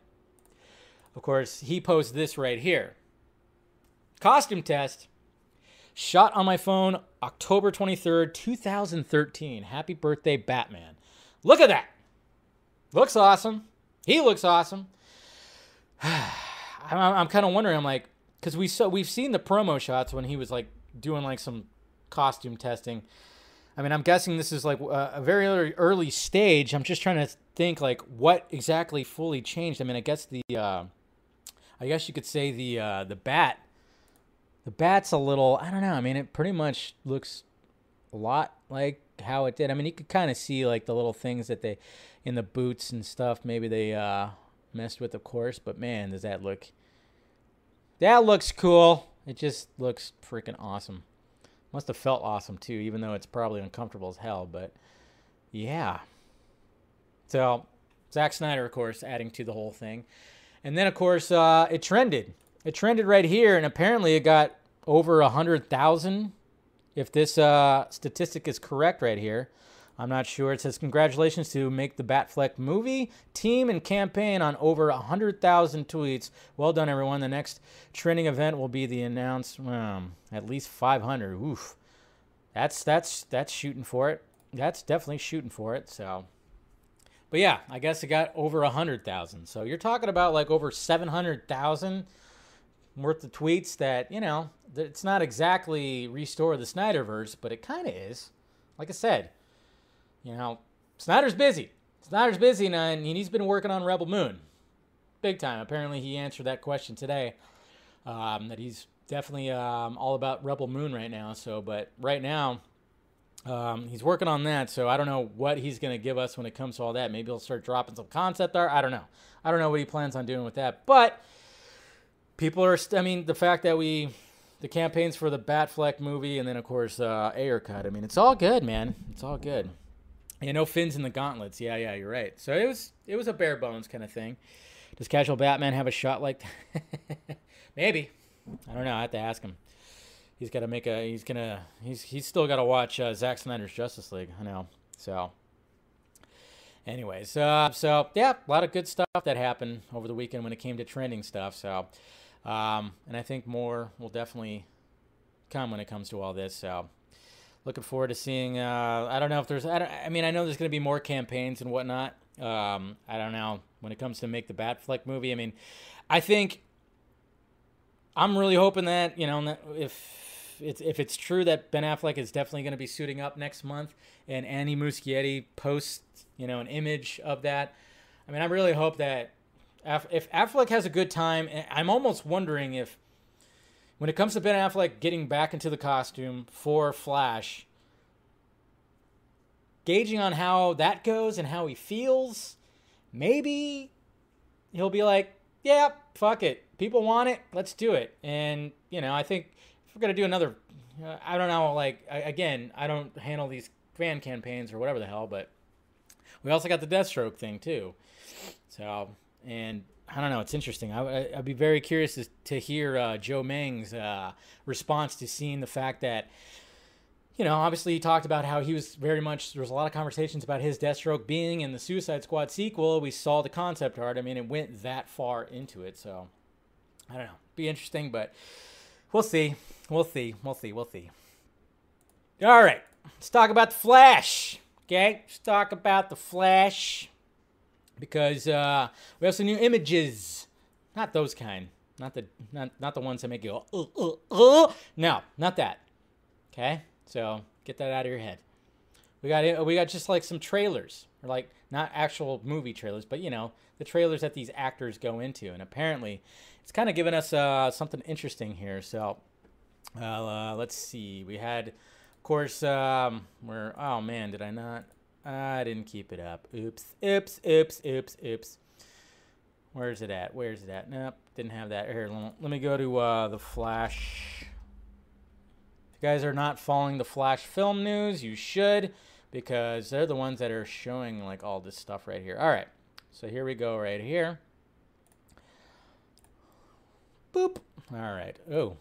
of course, he posted this right here. Costume test Shot on my phone October 23rd, 2013. Happy birthday, Batman. Look at that. Looks awesome. He looks awesome. I'm, I'm kind of wondering, I'm like, because we saw, we've seen the promo shots when he was like doing like some costume testing. I mean, I'm guessing this is like a, very early, early stage. I'm just trying to think like what exactly fully changed. I mean, I guess the, uh, I guess you could say the uh, the bat the bat's a little, I don't know. I mean, it pretty much looks a lot like how it did. I mean, you could kind of see like the little things that they in the boots and stuff. Maybe they uh, messed with, of course. But man, does that look? That looks cool. It just looks freaking awesome. Must have felt awesome too, even though it's probably uncomfortable as hell. But yeah. So Zack Snyder, of course, adding to the whole thing, and then of course uh, it trended. It trended right here, and apparently it got over a hundred thousand. If this uh, statistic is correct right here, I'm not sure. It says congratulations to make the Batfleck movie team and campaign on over a hundred thousand tweets. Well done, everyone. The next trending event will be the announced um, at least 500. Oof, that's that's that's shooting for it. That's definitely shooting for it. So, but yeah, I guess it got over a hundred thousand. So you're talking about like over seven hundred thousand worth of tweets that, you know, it's not exactly restore the Snyderverse, but it kind of is. Like I said, you know, Snyder's busy. Snyder's busy and he's been working on Rebel Moon. Big time. Apparently, he answered that question today. Um, that he's definitely um, all about Rebel Moon right now. So, but right now, um, he's working on that. So I don't know what he's going to give us when it comes to all that. Maybe he'll start dropping some concept art. I don't know. I don't know what he plans on doing with that. But people are. I mean, the fact that we, the campaigns for the Batfleck movie, and then of course uh, Ayer cut. I mean, it's all good, man. It's all good. You know, fins in the gauntlets. Yeah, yeah, you're right. So it was it was a bare bones kind of thing. Does Casual Batman have a shot like that? Maybe. I don't know. I have to ask him. He's got to make a. He's gonna. He's he's still got to watch uh, Zack Snyder's Justice League. I know. So. Anyways, uh, so yeah, a lot of good stuff that happened over the weekend when it came to trending stuff. So, um, and I think more will definitely come when it comes to all this. So looking forward to seeing. Uh, I don't know if there's. I, I mean, I know there's going to be more campaigns and whatnot. Um, I don't know when it comes to make the Batfleck movie. I mean, I think I'm really hoping that you know if it's if it's true that Ben Affleck is definitely going to be suiting up next month, and Andy Muschietti posts you know an image of that. I mean, I really hope that if Affleck has a good time, I'm almost wondering if, when it comes to Ben Affleck getting back into the costume for Flash, gauging on how that goes and how he feels, maybe he'll be like, yeah, fuck it. People want it. Let's do it. And, you know, I think if we're going to do another, uh, I don't know, like, I, again, I don't handle these fan campaigns or whatever the hell, but we also got the Deathstroke thing, too. So and I don't know. It's interesting. I, would be very curious to, to hear uh, Joe Meng's uh, response to seeing the fact that you know, obviously he talked about how he was very much there was a lot of conversations about his Deathstroke being in the Suicide Squad sequel. We saw the concept art. I mean, it went that far into it, so I don't know. Be interesting, but we'll see. We'll see. We'll see. We'll see. All right, let's talk about the Flash. Okay, let's talk about the Flash because uh, we have some new images. Not those kind. Not the not not the ones that make you go uh, uh, uh. No, not that. Okay. So get that out of your head. We got we got just like some trailers, or like not actual movie trailers, but you know the trailers that these actors go into, and apparently it's kind of given us uh, something interesting here. So uh, let's see. We had, of course, um, where oh man, did I not? I didn't keep it up. Oops, oops, oops, oops, oops. Where's it at? Where's it at? Nope, didn't have that. Here, let me go to uh, the Flash If you guys are not following the Flash film news, you should because they're the ones that are showing like all this stuff right here. All right. So here we go right here. Boop. All right. Oh,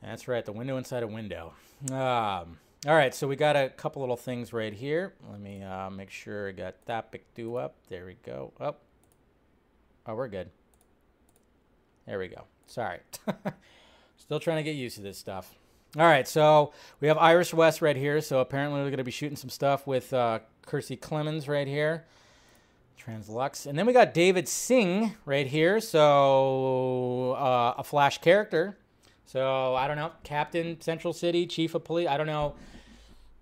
that's right. The window inside a window. Um, all right. So we got a couple little things right here. Let me uh, make sure I got that big do up. There we go. Oh. oh, we're good. There we go. Sorry. Still trying to get used to this stuff. All right, so we have Iris West right here. So apparently we're going to be shooting some stuff with uh, Kiersey Clemons right here. Translux. And then we got David Singh right here. So uh, a Flash character. So I don't know, Captain Central City, Chief of Police. I don't know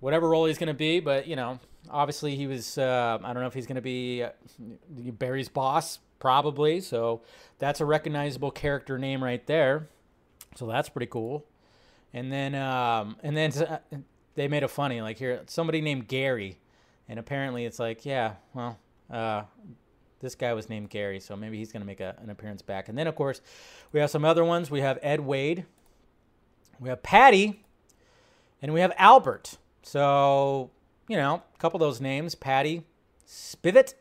whatever role he's going to be, but you know, obviously he was. Uh, I don't know if he's going to be uh, Barry's boss, probably. So that's a recognizable character name right there. So that's pretty cool. And then um, and then uh, they made it funny like here somebody named Gary, and apparently it's like yeah well uh, this guy was named Gary so maybe he's gonna make a, an appearance back. And then of course we have some other ones. We have Ed Wade, we have Patty, and we have Albert. So you know a couple of those names Patty Spivot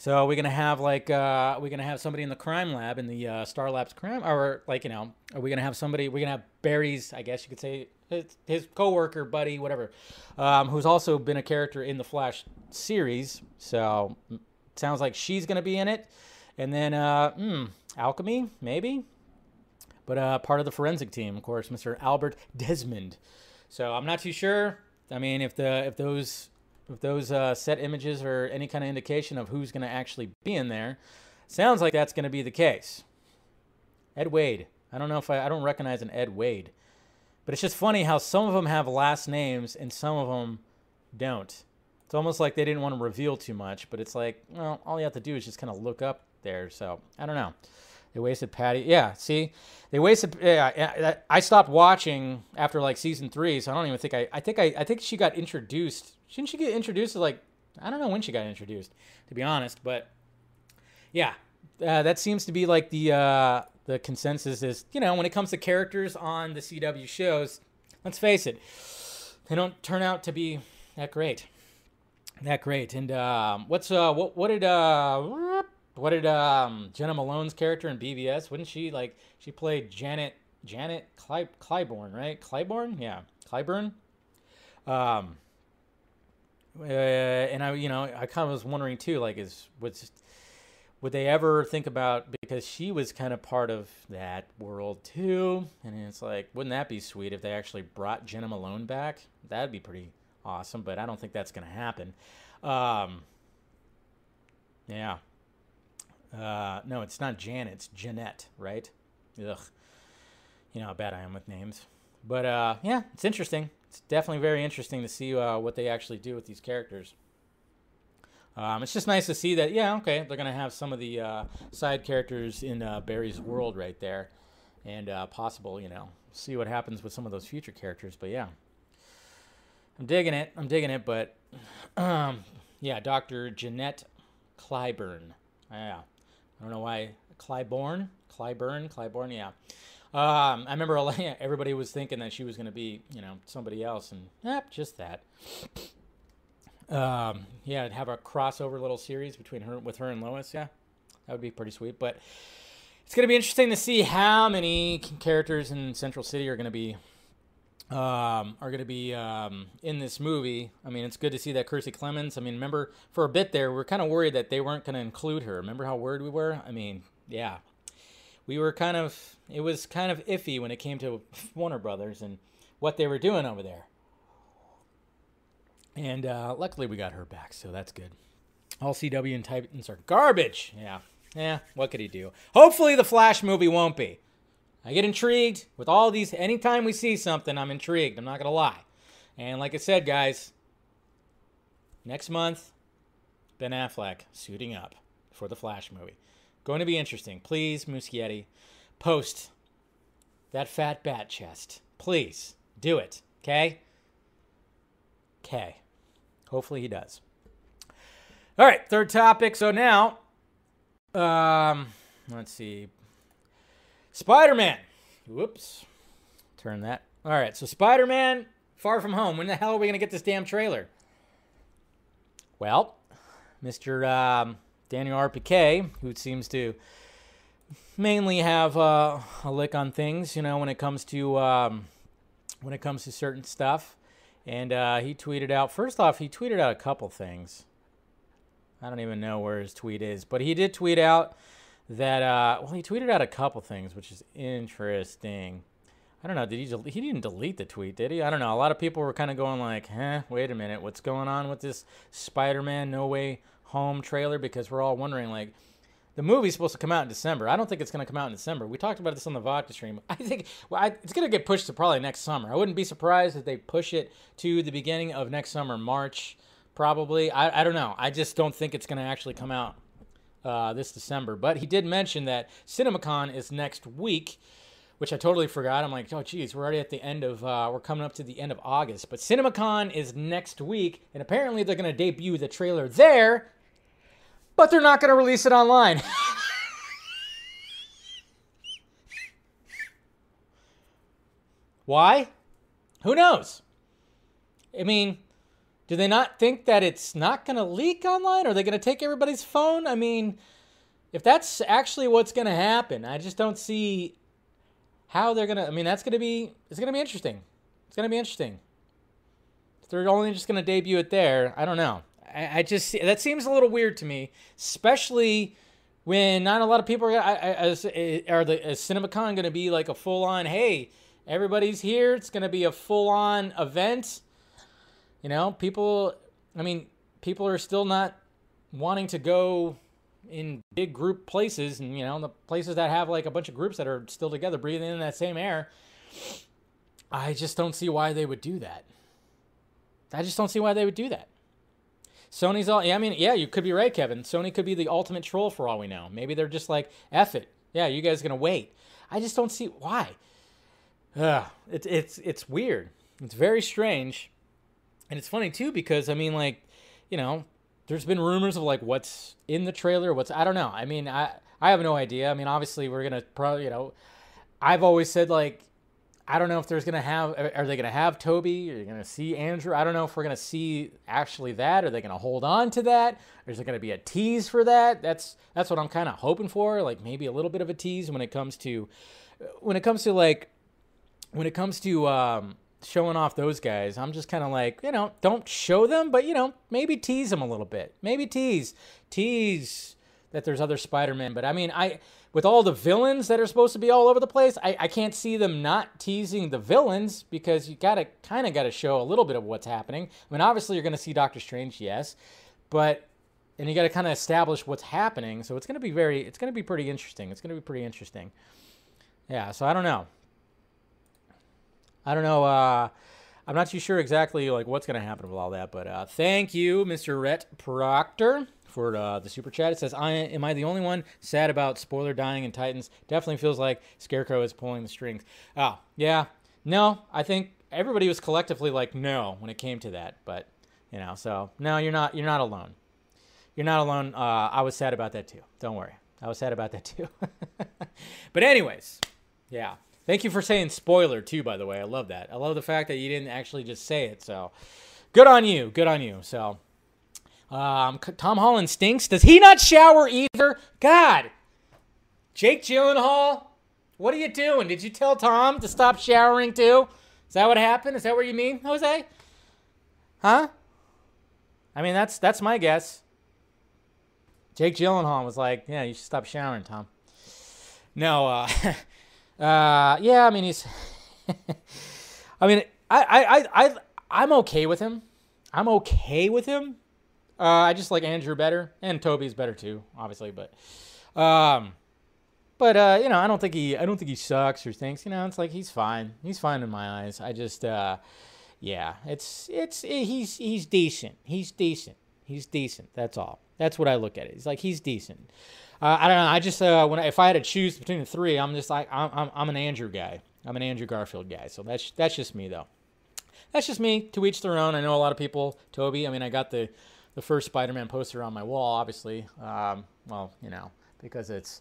so we're gonna have like uh, we're gonna have somebody in the crime lab in the uh, Star Labs crime, or like you know, are we gonna have somebody? We're gonna have Barry's, I guess you could say his, his coworker, buddy, whatever, um, who's also been a character in the Flash series. So sounds like she's gonna be in it, and then uh, hmm, Alchemy maybe, but uh, part of the forensic team, of course, Mr. Albert Desmond. So I'm not too sure. I mean, if the if those if those uh, set images are any kind of indication of who's going to actually be in there, sounds like that's going to be the case. Ed Wade. I don't know if I, I don't recognize an Ed Wade. But it's just funny how some of them have last names and some of them don't. It's almost like they didn't want to reveal too much, but it's like, well, all you have to do is just kind of look up there. So I don't know. They wasted Patty. Yeah, see, they wasted. Yeah, I stopped watching after like season three, so I don't even think I. I think I. I think she got introduced Shouldn't she get introduced to like I don't know when she got introduced, to be honest, but yeah, uh, that seems to be like the uh, the consensus is you know when it comes to characters on the CW shows, let's face it, they don't turn out to be that great, that great. And um, what's uh what what did uh what did um Jena Malone's character in BVS? Wouldn't she like she played Janet Janet Cly- right? Clyburn yeah Clyburn. Um, uh, and I, you know, I kind of was wondering too, like, is was would they ever think about because she was kind of part of that world too, and it's like, wouldn't that be sweet if they actually brought Jena Malone back? That'd be pretty awesome, but I don't think that's gonna happen. Um, yeah. Uh, no, it's not Janet. It's Jeanette, right? Ugh. You know how bad I am with names. But uh, yeah, it's interesting it's definitely very interesting to see uh, what they actually do with these characters. Um, it's just nice to see that, yeah, okay, they're going to have some of the uh, side characters in uh, Barry's world right there. And uh, possible, you know, see what happens with some of those future characters. But yeah, I'm digging it. I'm digging it. But um, yeah, Dr. Jeanette Clyburn. Yeah. I don't know why. Clybourne? Clyburn? Clybourne? Yeah. Um, I remember everybody was thinking that she was going to be, you know, somebody else, and yep, just that. Um, yeah, have a crossover little series between her with her and Lois. Yeah, that would be pretty sweet. But it's going to be interesting to see how many characters in Central City are going to be um, are going to be um, in this movie. I mean, it's good to see that Kiersey Clemons. I mean, remember for a bit there, we are kind of worried that they weren't going to include her. Remember how worried we were? I mean, yeah, we were kind of. It was kind of iffy when it came to Warner Brothers and what they were doing over there. And uh, luckily, we got her back, so that's good. All CW and Titans are garbage. Yeah, yeah. What could he do? Hopefully, the Flash movie won't be. I get intrigued with all these. Anytime we see something, I'm intrigued. I'm not going to lie. And like I said, guys, next month, Ben Affleck suiting up for the Flash movie. Going to be interesting. Please, Muschietti, post that fat bat chest. Please do it. Okay? Okay. Hopefully he does. All right, third topic. So now, um, let's see. Spider Man. Whoops. Turn that. All right. So Spider Man, Far From Home. When the hell are we gonna get this damn trailer? Well, Mr. Um, Daniel RPK, who seems to mainly have uh, a lick on things, you know, when it comes to um, when it comes to certain stuff, and uh, he tweeted out. First off, he tweeted out a couple things. I don't even know where his tweet is, but he did tweet out that uh, well, he tweeted out a couple things, which is interesting. I don't know. Did he? Del- he didn't delete the tweet, did he? I don't know. A lot of people were kind of going like, "Huh? Wait a minute. What's going on with this Spider-Man No Way Home trailer?" Because we're all wondering like. The movie's supposed to come out in December. I don't think it's going to come out in December. We talked about this on the Vodka stream. I think well, I, it's going to get pushed to probably next summer. I wouldn't be surprised if they push it to the beginning of next summer, March, probably. I, I don't know. I just don't think it's going to actually come out uh, this December. But he did mention that CinemaCon is next week, which I totally forgot. I'm like, oh, geez, we're already at the end of, uh, we're coming up to the end of August. But CinemaCon is next week, and apparently they're going to debut the trailer there, but they're not going to release it online. Why? Who knows? I mean, do they not think that it's not going to leak online? Are they going to take everybody's phone? I mean, if that's actually what's going to happen, I just don't see how they're going to. I mean, that's going to be it's going to be interesting. It's going to be interesting. If they're only just going to debut it there, I don't know. I, I, just that seems a little weird to me, especially when not a lot of people are. I, I, eh, are the is CinemaCon going to be like a full on? Hey, everybody's here. It's going to be a full on event you know, people, I mean, people are still not wanting to go in big group places and, you know, the places that have like a bunch of groups that are still together breathing in that same air. I just don't see why they would do that. I just don't see why they would do that. Sony's all, yeah, I mean, yeah, you could be right, Kevin. Sony could be the ultimate troll for all we know. Maybe they're just like, F it. Yeah, you guys gonna wait. I just don't see why. Ugh, it's it's it's weird. It's very strange. And it's funny too because I mean like, you know, there's been rumors of like what's in the trailer, what's I don't know. I mean, I I have no idea. I mean, obviously we're to probably, you know, I've always said like I don't know if there's gonna have. Are they gonna have Toby? Are you gonna see Andrew? I don't know if we're gonna see actually that. Are they gonna hold on to that? Is it gonna be a tease for that? That's that's what I'm kind of hoping for. Like maybe a little bit of a tease when it comes to, when it comes to like, when it comes to um, showing off those guys. I'm just kind of like, you know, don't show them, but you know, maybe tease them a little bit. Maybe tease, tease that there's other Spider-Man. But I mean, I with all the villains that are supposed to be all over the place, I, I can't see them not teasing the villains because you gotta kind of gotta show a little bit of what's happening. I mean, obviously you're gonna see Doctor Strange, yes, but and you got to kind of establish what's happening. So it's gonna be very, it's gonna be pretty interesting. It's gonna be pretty interesting. Yeah. So I don't know. I don't know. Uh, I'm not too sure exactly like what's going to happen with all that, but uh, thank you, Mr. Rhett Proctor, for uh, the super chat. It says, "I am I the only one sad about spoiler dying in Titans? Definitely feels like Scarecrow is pulling the strings." Oh, yeah, no, I think everybody was collectively like no when it came to that, but you know, so no, you're not you're not alone. You're not alone. Uh, I was sad about that too. Don't worry, I was sad about that too. but anyways, yeah. Thank you for saying spoiler too, by the way. I love that. I love the fact that you didn't actually just say it. So good on you. Good on you. So um, Tom Holland stinks. Does he not shower either? God. Jake Gyllenhaal, what are you doing? Did you tell Tom to stop showering too? Is that what happened? Is that what you mean, Jose? Huh? I mean, that's that's my guess. Jake Gyllenhaal was like, "Yeah, you should stop showering, Tom." No, uh, uh, yeah. I mean, he's. I mean, I, I, I, I'm okay with him. I'm okay with him. Uh, I just like Andrew better, and Tobey's better too, obviously. But, um, but uh, you know, I don't think he, I don't think he sucks or thinks. You know, it's like he's fine. He's fine in my eyes. I just, uh, yeah, it's, it's, he's, he's decent. He's decent. He's decent. That's all. That's what I look at it. He's like he's decent. Uh, I don't know. I just uh, when if I had to choose between the three, I'm just like I'm, I'm, I'm an Andrew guy. I'm an Andrew Garfield guy. So that's that's just me though. That's just me. To each their own. I know a lot of people. Toby. I mean, I got the the first Spider-Man poster on my wall, obviously. Um, well, you know, because it's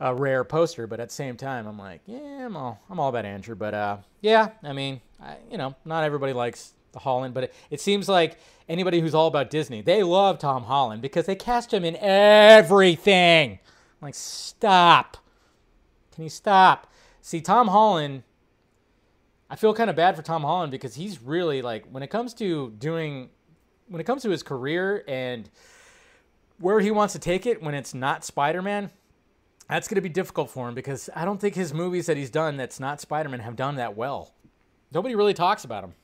a rare poster, but at the same time, I'm like, yeah, I'm all I'm all about Andrew. But uh, yeah, I mean, I, you know, not everybody likes the Holland, but it, it seems like anybody who's all about Disney, they love Tom Holland because they cast him in everything. I'm like, stop. Can you stop? See, Tom Holland, I feel kind of bad for Tom Holland because he's really like, when it comes to doing, when it comes to his career and where he wants to take it when it's not Spider Man, that's going to be difficult for him because I don't think his movies that he's done that's not Spider Man have done that well. Nobody really talks about him.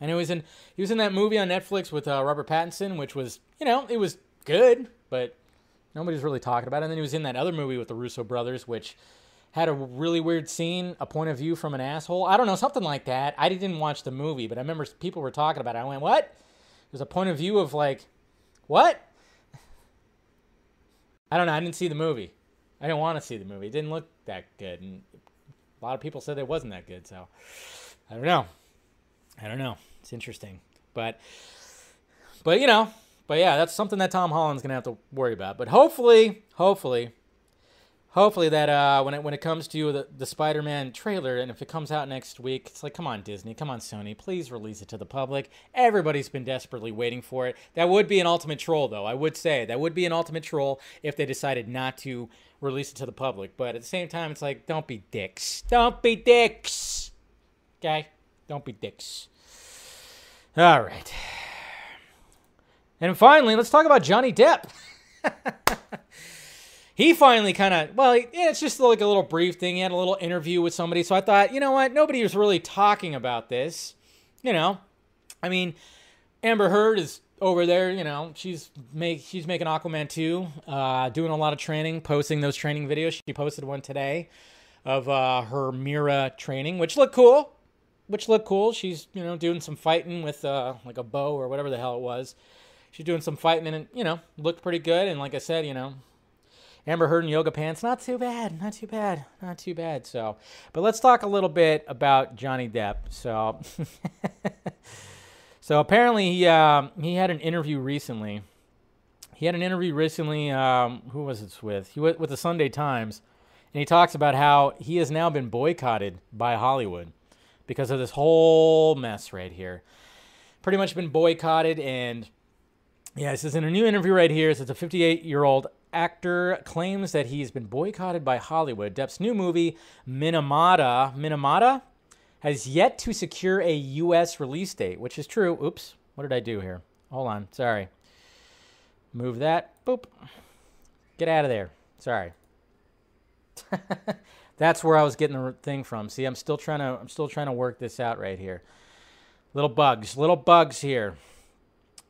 I know he was in he was in that movie on Netflix with uh, Robert Pattinson, which was you know it was good, but nobody's really talking about it. And then he was in that other movie with the Russo brothers, which had a really weird scene, a point of view from an asshole. I don't know, something like that. I didn't watch the movie, but I remember people were talking about it. I went, "What?" There's a point of view of like, what? I don't know. I didn't see the movie. I didn't want to see the movie. It didn't look that good, and a lot of people said it wasn't that good. So I don't know. I don't know. It's interesting, but but you know, but yeah, that's something that Tom Holland's gonna have to worry about. But hopefully, hopefully, hopefully that uh, when it when it comes to the, the Spider-Man trailer, and if it comes out next week, it's like, come on, Disney, come on, Sony, please release it to the public. Everybody's been desperately waiting for it. That would be an ultimate troll, though. I would say that would be an ultimate troll if they decided not to release it to the public. But at the same time, it's like, don't be dicks. Don't be dicks. Okay, don't be dicks. All right. And finally, let's talk about Johnny Depp. he finally kind of, well, yeah, it's just like a little brief thing. He had a little interview with somebody. So I thought, you know what? Nobody was really talking about this. You know, I mean, Amber Heard is over there. You know, she's make she's making Aquaman 2, uh, doing a lot of training, posting those training videos. She posted one today of uh, her Mira training, which looked cool which looked cool. She's you know doing some fighting with uh, like a bow or whatever the hell it was. She's doing some fighting and you know looked pretty good. And like I said, you know, Amber Heard in yoga pants, not too bad, not too bad, not too bad. So, but let's talk a little bit about Johnny Depp. So, so apparently he uh, he had an interview recently. He had an interview recently. Um, who was it with? He went with the Sunday Times, and he talks about how he has now been boycotted by Hollywood because of this whole mess right here. Pretty much been boycotted, and yeah, this is in a new interview right here. It says a 58 year old actor claims that he's been boycotted by Hollywood. Depp's new movie, Minamata, Minamata, has yet to secure a U.S. release date, which is true. Oops, what did I do here? Hold on, sorry. Move that. Boop. Get out of there. Sorry. That's where I was getting the thing from. See, I'm still trying to I'm still trying to work this out right here. Little bugs, little bugs here.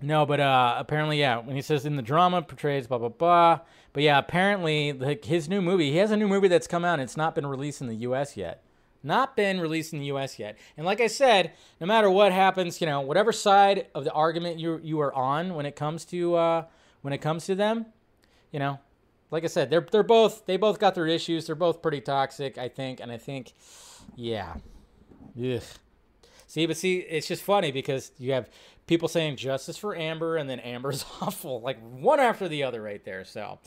No, but uh, apparently, yeah. When he says in the drama portrays blah blah blah, but yeah, apparently like his new movie, he has a new movie that's come out. and It's not been released in the U.S. yet. Not been released in the U.S. yet. And like I said, no matter what happens, you know, whatever side of the argument you you are on when it comes to uh, when it comes to them, you know, like I said, they're they're both they both got their issues. They're both pretty toxic, I think, and I think, yeah, Ugh. See, but see, it's just funny because you have people saying justice for Amber, and then Amber's awful, like one after the other, right there. So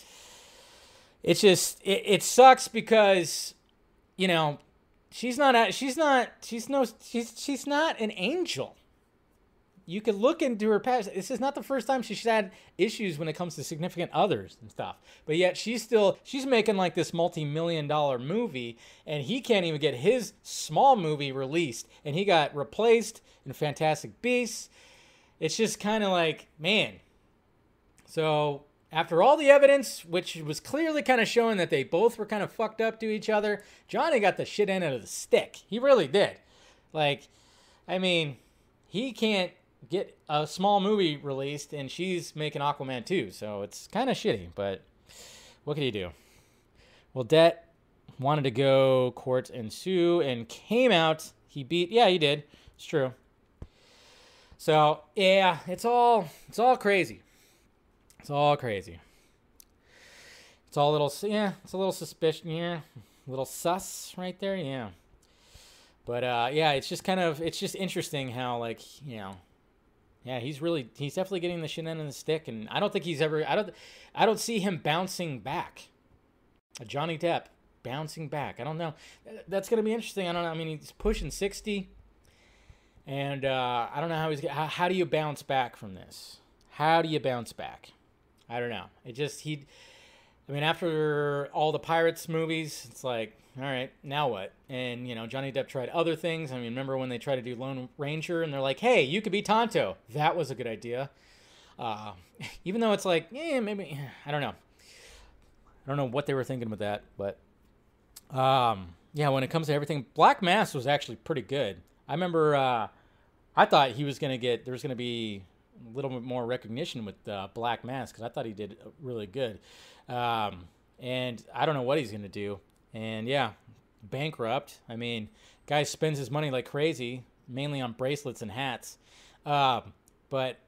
it's just it, it sucks because you know she's not she's not she's no she's she's not an angel. You could look into her past. This is not the first time she's had issues when it comes to significant others and stuff. But yet she's still she's making like this multi-million dollar movie and he can't even get his small movie released and he got replaced in Fantastic Beasts. It's just kind of like, man. So, after all the evidence, which was clearly kind of showing that they both were kind of fucked up to each other, Johnny got the shit end of the stick. He really did. Like, I mean, he can't get a small movie released, and she's making Aquaman 2, so it's kind of shitty, but what can you do? Well, Depp wanted to go court and sue and came out. He beat, yeah, he did. It's true. So yeah, it's all it's all crazy. It's all crazy. It's all a little yeah, it's a little suspicion yeah, a little sus right there, yeah. But uh, yeah, it's just kind of it's just interesting how like you know, yeah, he's really he's definitely getting the shit end of the stick, and I don't think he's ever I don't I don't see him bouncing back. Johnny Depp bouncing back. I don't know. That's gonna be interesting. I don't know. I mean, he's pushing sixty. And uh, I don't know how he's. How, how do you bounce back from this? How do you bounce back? I don't know. It just he. I mean, after all the Pirates movies, it's like, all right, now what? And you know, Johnny Depp tried other things. I mean, remember when they tried to do Lone Ranger, and they're like, hey, you could be Tonto. That was a good idea. Uh, even though it's like, yeah, maybe I don't know. I don't know what they were thinking with that, but um, yeah, when it comes to everything, Black Mass was actually pretty good. I remember uh, I thought he was going to get, there was going to be a little bit more recognition with uh, Black Mass because I thought he did really good. Um, and I don't know what he's going to do. And yeah, bankrupt. I mean, guy spends his money like crazy, mainly on bracelets and hats. Um, but,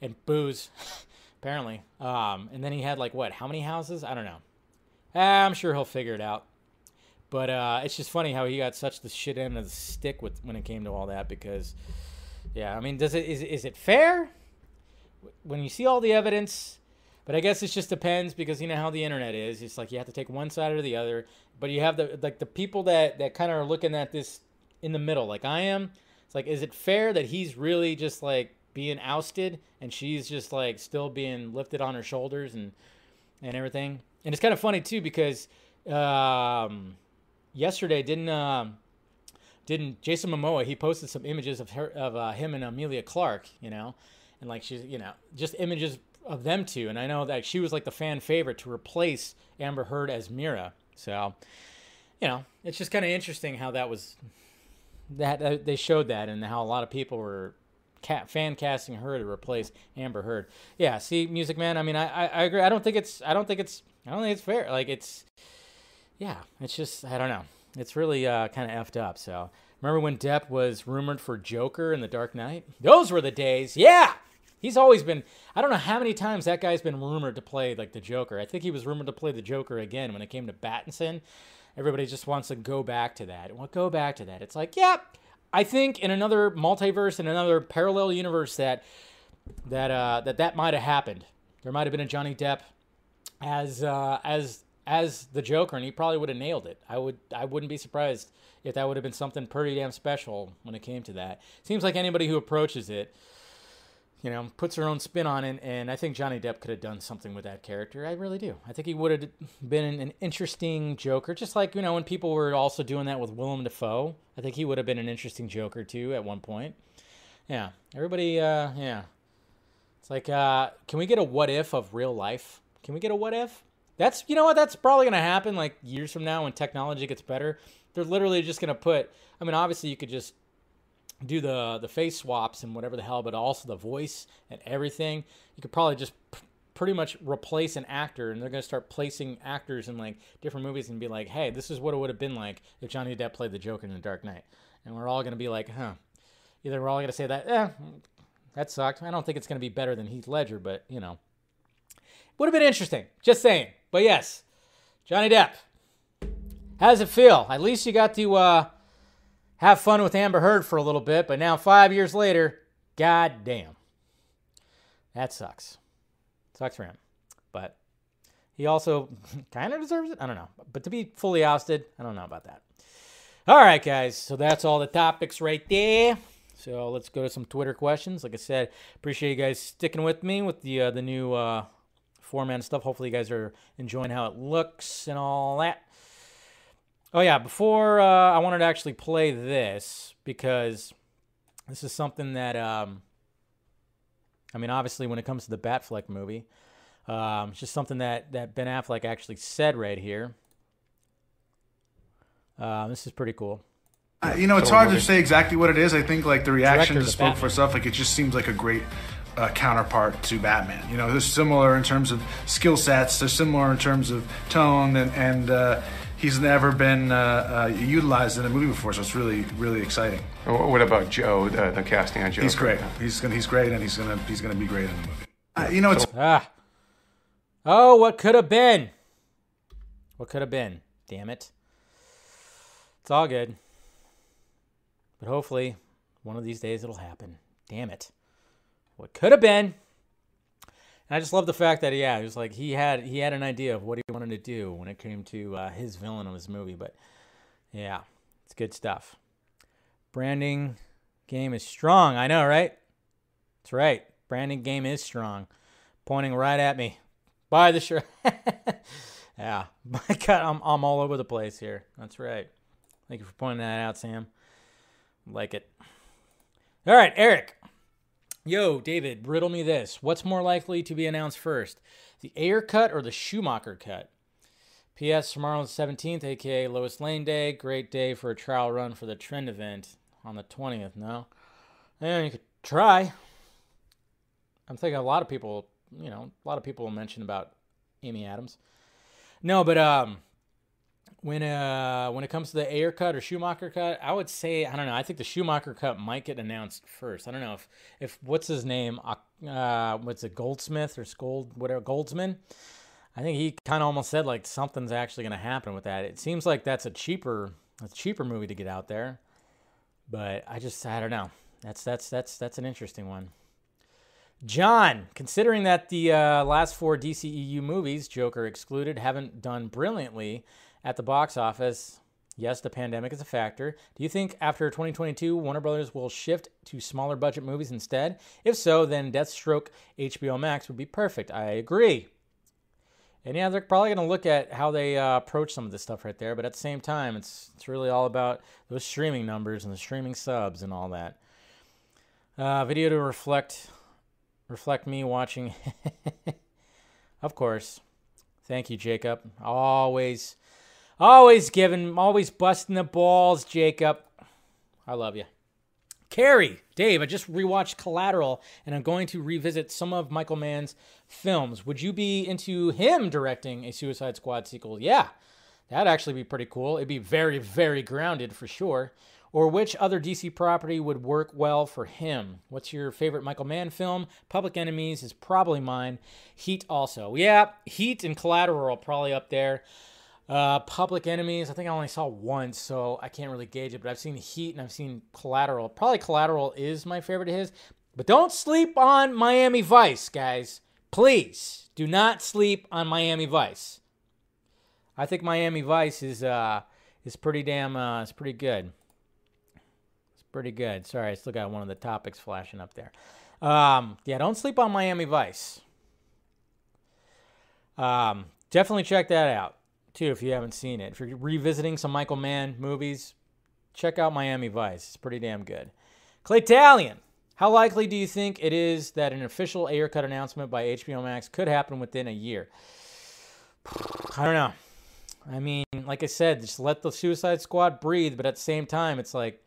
and booze, apparently. Um, and then he had like what, how many houses? I don't know. I'm sure he'll figure it out. But uh, it's just funny how he got such the shit end of the stick with when it came to all that because, yeah, I mean, does it is is it fair when you see all the evidence? But I guess it just depends because you know how the internet is. It's like you have to take one side or the other. But you have the like the people that that kind of are looking at this in the middle, like I am. It's like, is it fair that he's really just like being ousted and she's just like still being lifted on her shoulders and and everything? And it's kind of funny too because. Um, yesterday didn't uh, didn't Jason Momoa he posted some images of her of uh, him and Emilia Clarke, you know, and like she's you know just images of them two, and I know that she was like the fan favorite to replace Amber Heard as Mera. so you know it's just kind of interesting how that was that uh, they showed that and how a lot of people were fan casting her to replace Amber Heard. Yeah, see, Music Man. I mean, I, I, I agree. I don't think it's I don't think it's I don't think it's fair. Like it's yeah, it's just I don't know. It's really uh, kind of effed up. So remember when Depp was rumored for Joker in The Dark Knight? Those were the days. Yeah, he's always been. I don't know how many times that guy's been rumored to play like the Joker. I think he was rumored to play the Joker again when it came to Pattinson. Everybody just wants to go back to that. Well, go back to that. It's like, yeah, I think in another multiverse, in another parallel universe, that that uh, that that might have happened. There might have been a Johnny Depp as uh, as as the Joker, and he probably would have nailed it. I would I wouldn't be surprised if that would have been something pretty damn special when it came to that. Seems like anybody who approaches it, you know, puts her own spin on it, and I think Johnny Depp could have done something with that character. I really do. I think he would have been an interesting Joker, just like you know when people were also doing that with Willem Dafoe. I think he would have been an interesting Joker too at one point. Yeah, everybody. Uh, yeah, it's like, uh, can we get a what if of real life? Can we get a what if? That's you know what that's probably going to happen like years from now when technology gets better. They're literally just going to put I mean obviously you could just do the the face swaps and whatever the hell but also the voice and everything. You could probably just pretty much replace an actor and they're going to start placing actors in like different movies and be like, "Hey, this is what it would have been like if Johnny Depp played the Joker in The Dark Knight." And we're all going to be like, "Huh." Either we're all going to say that, "Eh, that sucked." I don't think it's going to be better than Heath Ledger, but, you know, would have been interesting. Just saying. But yes, Johnny Depp. How does it feel? At least you got to uh, have fun with Amber Heard for a little bit, but now five years later, god damn. That sucks. Sucks for him. But he also kind of deserves it. I don't know. But to be fully ousted, I don't know about that. All right, guys. So that's all the topics right there. So let's go to some Twitter questions. Like I said, appreciate you guys sticking with me with the uh, the new uh, format stuff. Hopefully, you guys are enjoying how it looks and all that. Oh yeah, before uh, I wanted to actually play this because this is something that um, I mean, obviously, when it comes to the Batfleck movie, um, it's just something that that Ben Affleck actually said right here. Uh, this is pretty cool. Uh, you know, it's hard to say exactly what it is. I think like the reaction Director to spoke Batman. for itself. Like it just seems like a great uh, counterpart to Batman. You know, they're similar in terms of skill sets. They're similar in terms of tone, and and uh, he's never been uh, uh, utilized in a movie before. So it's really really exciting. What about Joe? The, the casting on Joe. He's great. He's gonna he's great, and he's gonna he's gonna be great in the movie. Uh, you know, it's Ah. Oh, what could have been? What could have been? Damn it. It's all good. But hopefully, one of these days it'll happen. Damn it. What could have been? And I just love the fact that yeah, it was like he had he had an idea of what he wanted to do when it came to uh, his villain of his movie. But yeah, it's good stuff. Branding game is strong. I know, right? That's right. Branding game is strong. Pointing right at me. Buy the shirt. yeah. My God, I'm, I'm all over the place here. That's right. Thank you for pointing that out, Sam. Like it. All right, Eric. Yo, David, riddle me this. What's more likely to be announced first? The Ayer cut or the Schumacher cut? P.S. Tomorrow's 17th, aka Lois Lane Day. Great day for a trial run for the trend event on the 20th. No? And you could try. I'm thinking a lot of people, you know, a lot of people will mention about Amy Adams. No, but um, when uh when it comes to the Ayer cut or Schumacher cut, I would say I don't know. I think the Schumacher cut might get announced first. I don't know if if what's his name, uh, what's it, Goldsmith or Scold, whatever, Goldsman. I think he kind of almost said like something's actually going to happen with that. It seems like that's a cheaper, a cheaper movie to get out there, but I just I don't know. That's that's that's that's an interesting one. John, considering that the uh, last four DCEU movies, Joker excluded, haven't done brilliantly at the box office, yes, the pandemic is a factor. Do you think after 2022, Warner Brothers will shift to smaller budget movies instead? If so, then Deathstroke HBO Max would be perfect. I agree. And yeah, they're probably going to look at how they uh, approach some of this stuff right there. But at the same time, it's it's really all about those streaming numbers and the streaming subs and all that. Uh, video to reflect reflect me watching. of course. Thank you, Jacob. Always, always giving, always busting the balls, Jacob. I love you. Carrie, Dave, I just rewatched Collateral and I'm going to revisit some of Michael Mann's films. Would you be into him directing a Suicide Squad sequel? Yeah, that'd actually be pretty cool. It'd be very, very grounded for sure. Or which other DC property would work well for him? What's your favorite Michael Mann film? Public Enemies is probably mine. Heat also. Yeah, Heat and Collateral are probably up there. Uh, Public Enemies, I think I only saw once, so I can't really gauge it. But I've seen Heat and I've seen Collateral. Probably Collateral is my favorite of his. But don't sleep on Miami Vice, guys. Please do not sleep on Miami Vice. I think Miami Vice is uh is pretty damn uh is pretty good. It's pretty good. Sorry, I still got one of the topics flashing up there. Um, yeah, don't sleep on Miami Vice. Um, definitely check that out too if you haven't seen it. If you're revisiting some Michael Mann movies, check out Miami Vice. It's pretty damn good. Clay Talion, how likely do you think it is that an official Ayer cut announcement by HBO Max could happen within a year? I don't know. I mean, like I said, just let the Suicide Squad breathe, but at the same time, it's like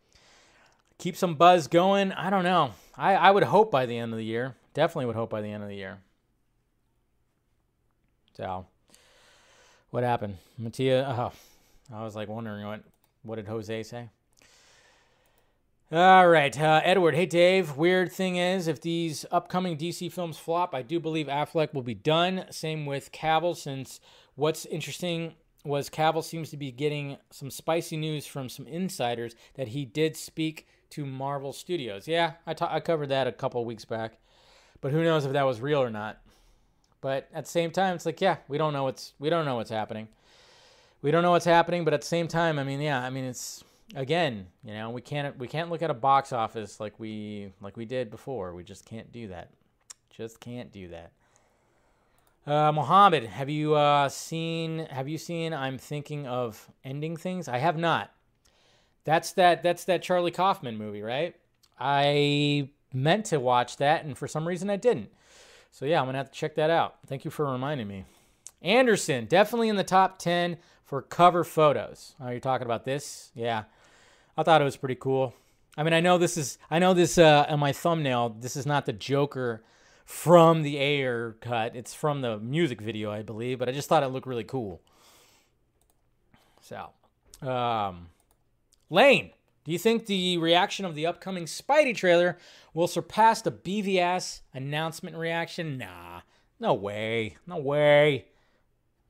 keep some buzz going. I don't know. I, I would hope by the end of the year. Definitely would hope by the end of the year. So, what happened? Mattia, oh, I was like wondering what, what did Jose say? All right, uh, Edward. Hey, Dave. Weird thing is, if these upcoming DC films flop, I do believe Affleck will be done. Same with Cavill, since what's interesting was Cavill seems to be getting some spicy news from some insiders that he did speak to Marvel Studios. Yeah, I ta- I covered that a couple weeks back, but who knows if that was real or not. But at the same time, it's like, yeah, we don't know what's we don't know what's happening. We don't know what's happening, but at the same time, I mean, yeah, I mean, it's again, you know, we can't we can't look at a box office like we like we did before. We just can't do that. Just can't do that. Uh, Mohammed, have you uh, seen? Have you seen? I'm thinking of ending things. I have not. That's that. That's that Charlie Kaufman movie, right? I meant to watch that, and for some reason I didn't. So yeah, I'm gonna have to check that out. Thank you for reminding me. Anderson, definitely in the top ten for cover photos. Oh, you're talking about this? Yeah, I thought it was pretty cool. I mean, I know this is. I know this uh, on my thumbnail. This is not the Joker from the Ayer cut. It's from the music video, I believe. But I just thought it looked really cool. So, um, Lane, do you think the reaction of the upcoming Spidey trailer will surpass the BVS announcement reaction? Nah, no way, no way,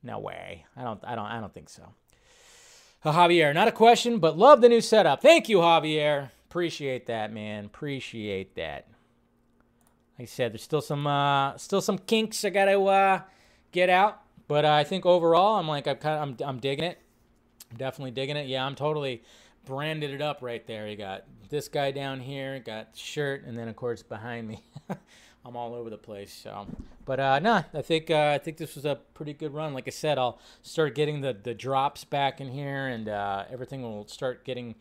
no way. I don't, I don't, I don't think so. Uh, Javier, not a question, but love the new setup. Thank you, Javier. Appreciate that, man. Appreciate that. Like I said, there's still some, uh, still some kinks I gotta uh, get out, but uh, I think overall, I'm like, I'm kind of, I'm, I'm digging it. I'm definitely digging it. Yeah, I'm totally branded it up right there. You got this guy down here, got shirt, and then of course behind me. I'm all over the place. So, but uh, nah, I think uh, I think this was a pretty good run. Like I said, I'll start getting the the drops back in here, and uh, everything will start getting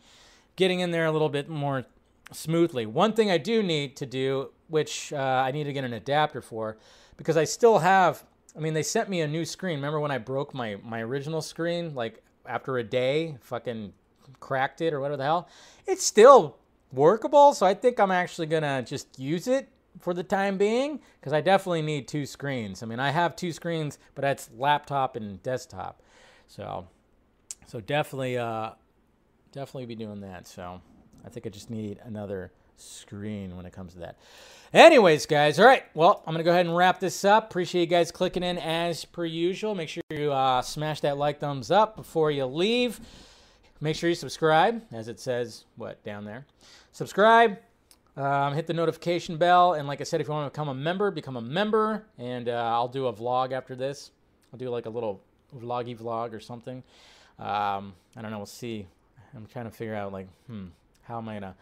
getting in there a little bit more smoothly. One thing I do need to do, which uh, I need to get an adapter for, because I still have. I mean, they sent me a new screen. Remember when I broke my my original screen? Like after a day, fucking cracked it or whatever the hell. It's still workable, so I think I'm actually gonna just use it for the time being because I definitely need two screens. I mean, I have two screens, but that's laptop and desktop. So, so definitely, uh, definitely be doing that. So, I think I just need another screen when it comes to that. Anyways, guys, all right. Well, I'm going to go ahead and wrap this up. Appreciate you guys clicking in as per usual. Make sure you uh, smash that like thumbs up before you leave. Make sure you subscribe, as it says, what, down there. Subscribe, um, hit the notification bell, and like I said, if you want to become a member, become a member, and uh, I'll do a vlog after this. I'll do like a little vloggy vlog or something. Um, I don't know, we'll see. I'm trying to figure out, like, hmm, how am I going to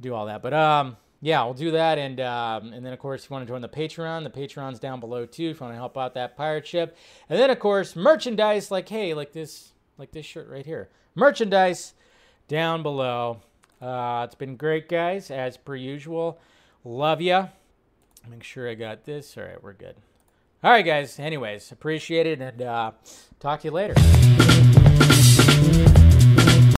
do all that? But, um, yeah, we'll do that. And um, and then, of course, if you want to join the Patreon, the Patreon's down below, too, if you want to help out that pirate ship. And then, of course, merchandise, like, hey, like this, like this shirt right here merchandise down below. Uh, it's been great, guys, as per usual. Love ya. Make sure I got this. All right, we're good. All right, guys. Anyways, appreciate it, and uh, talk to you later.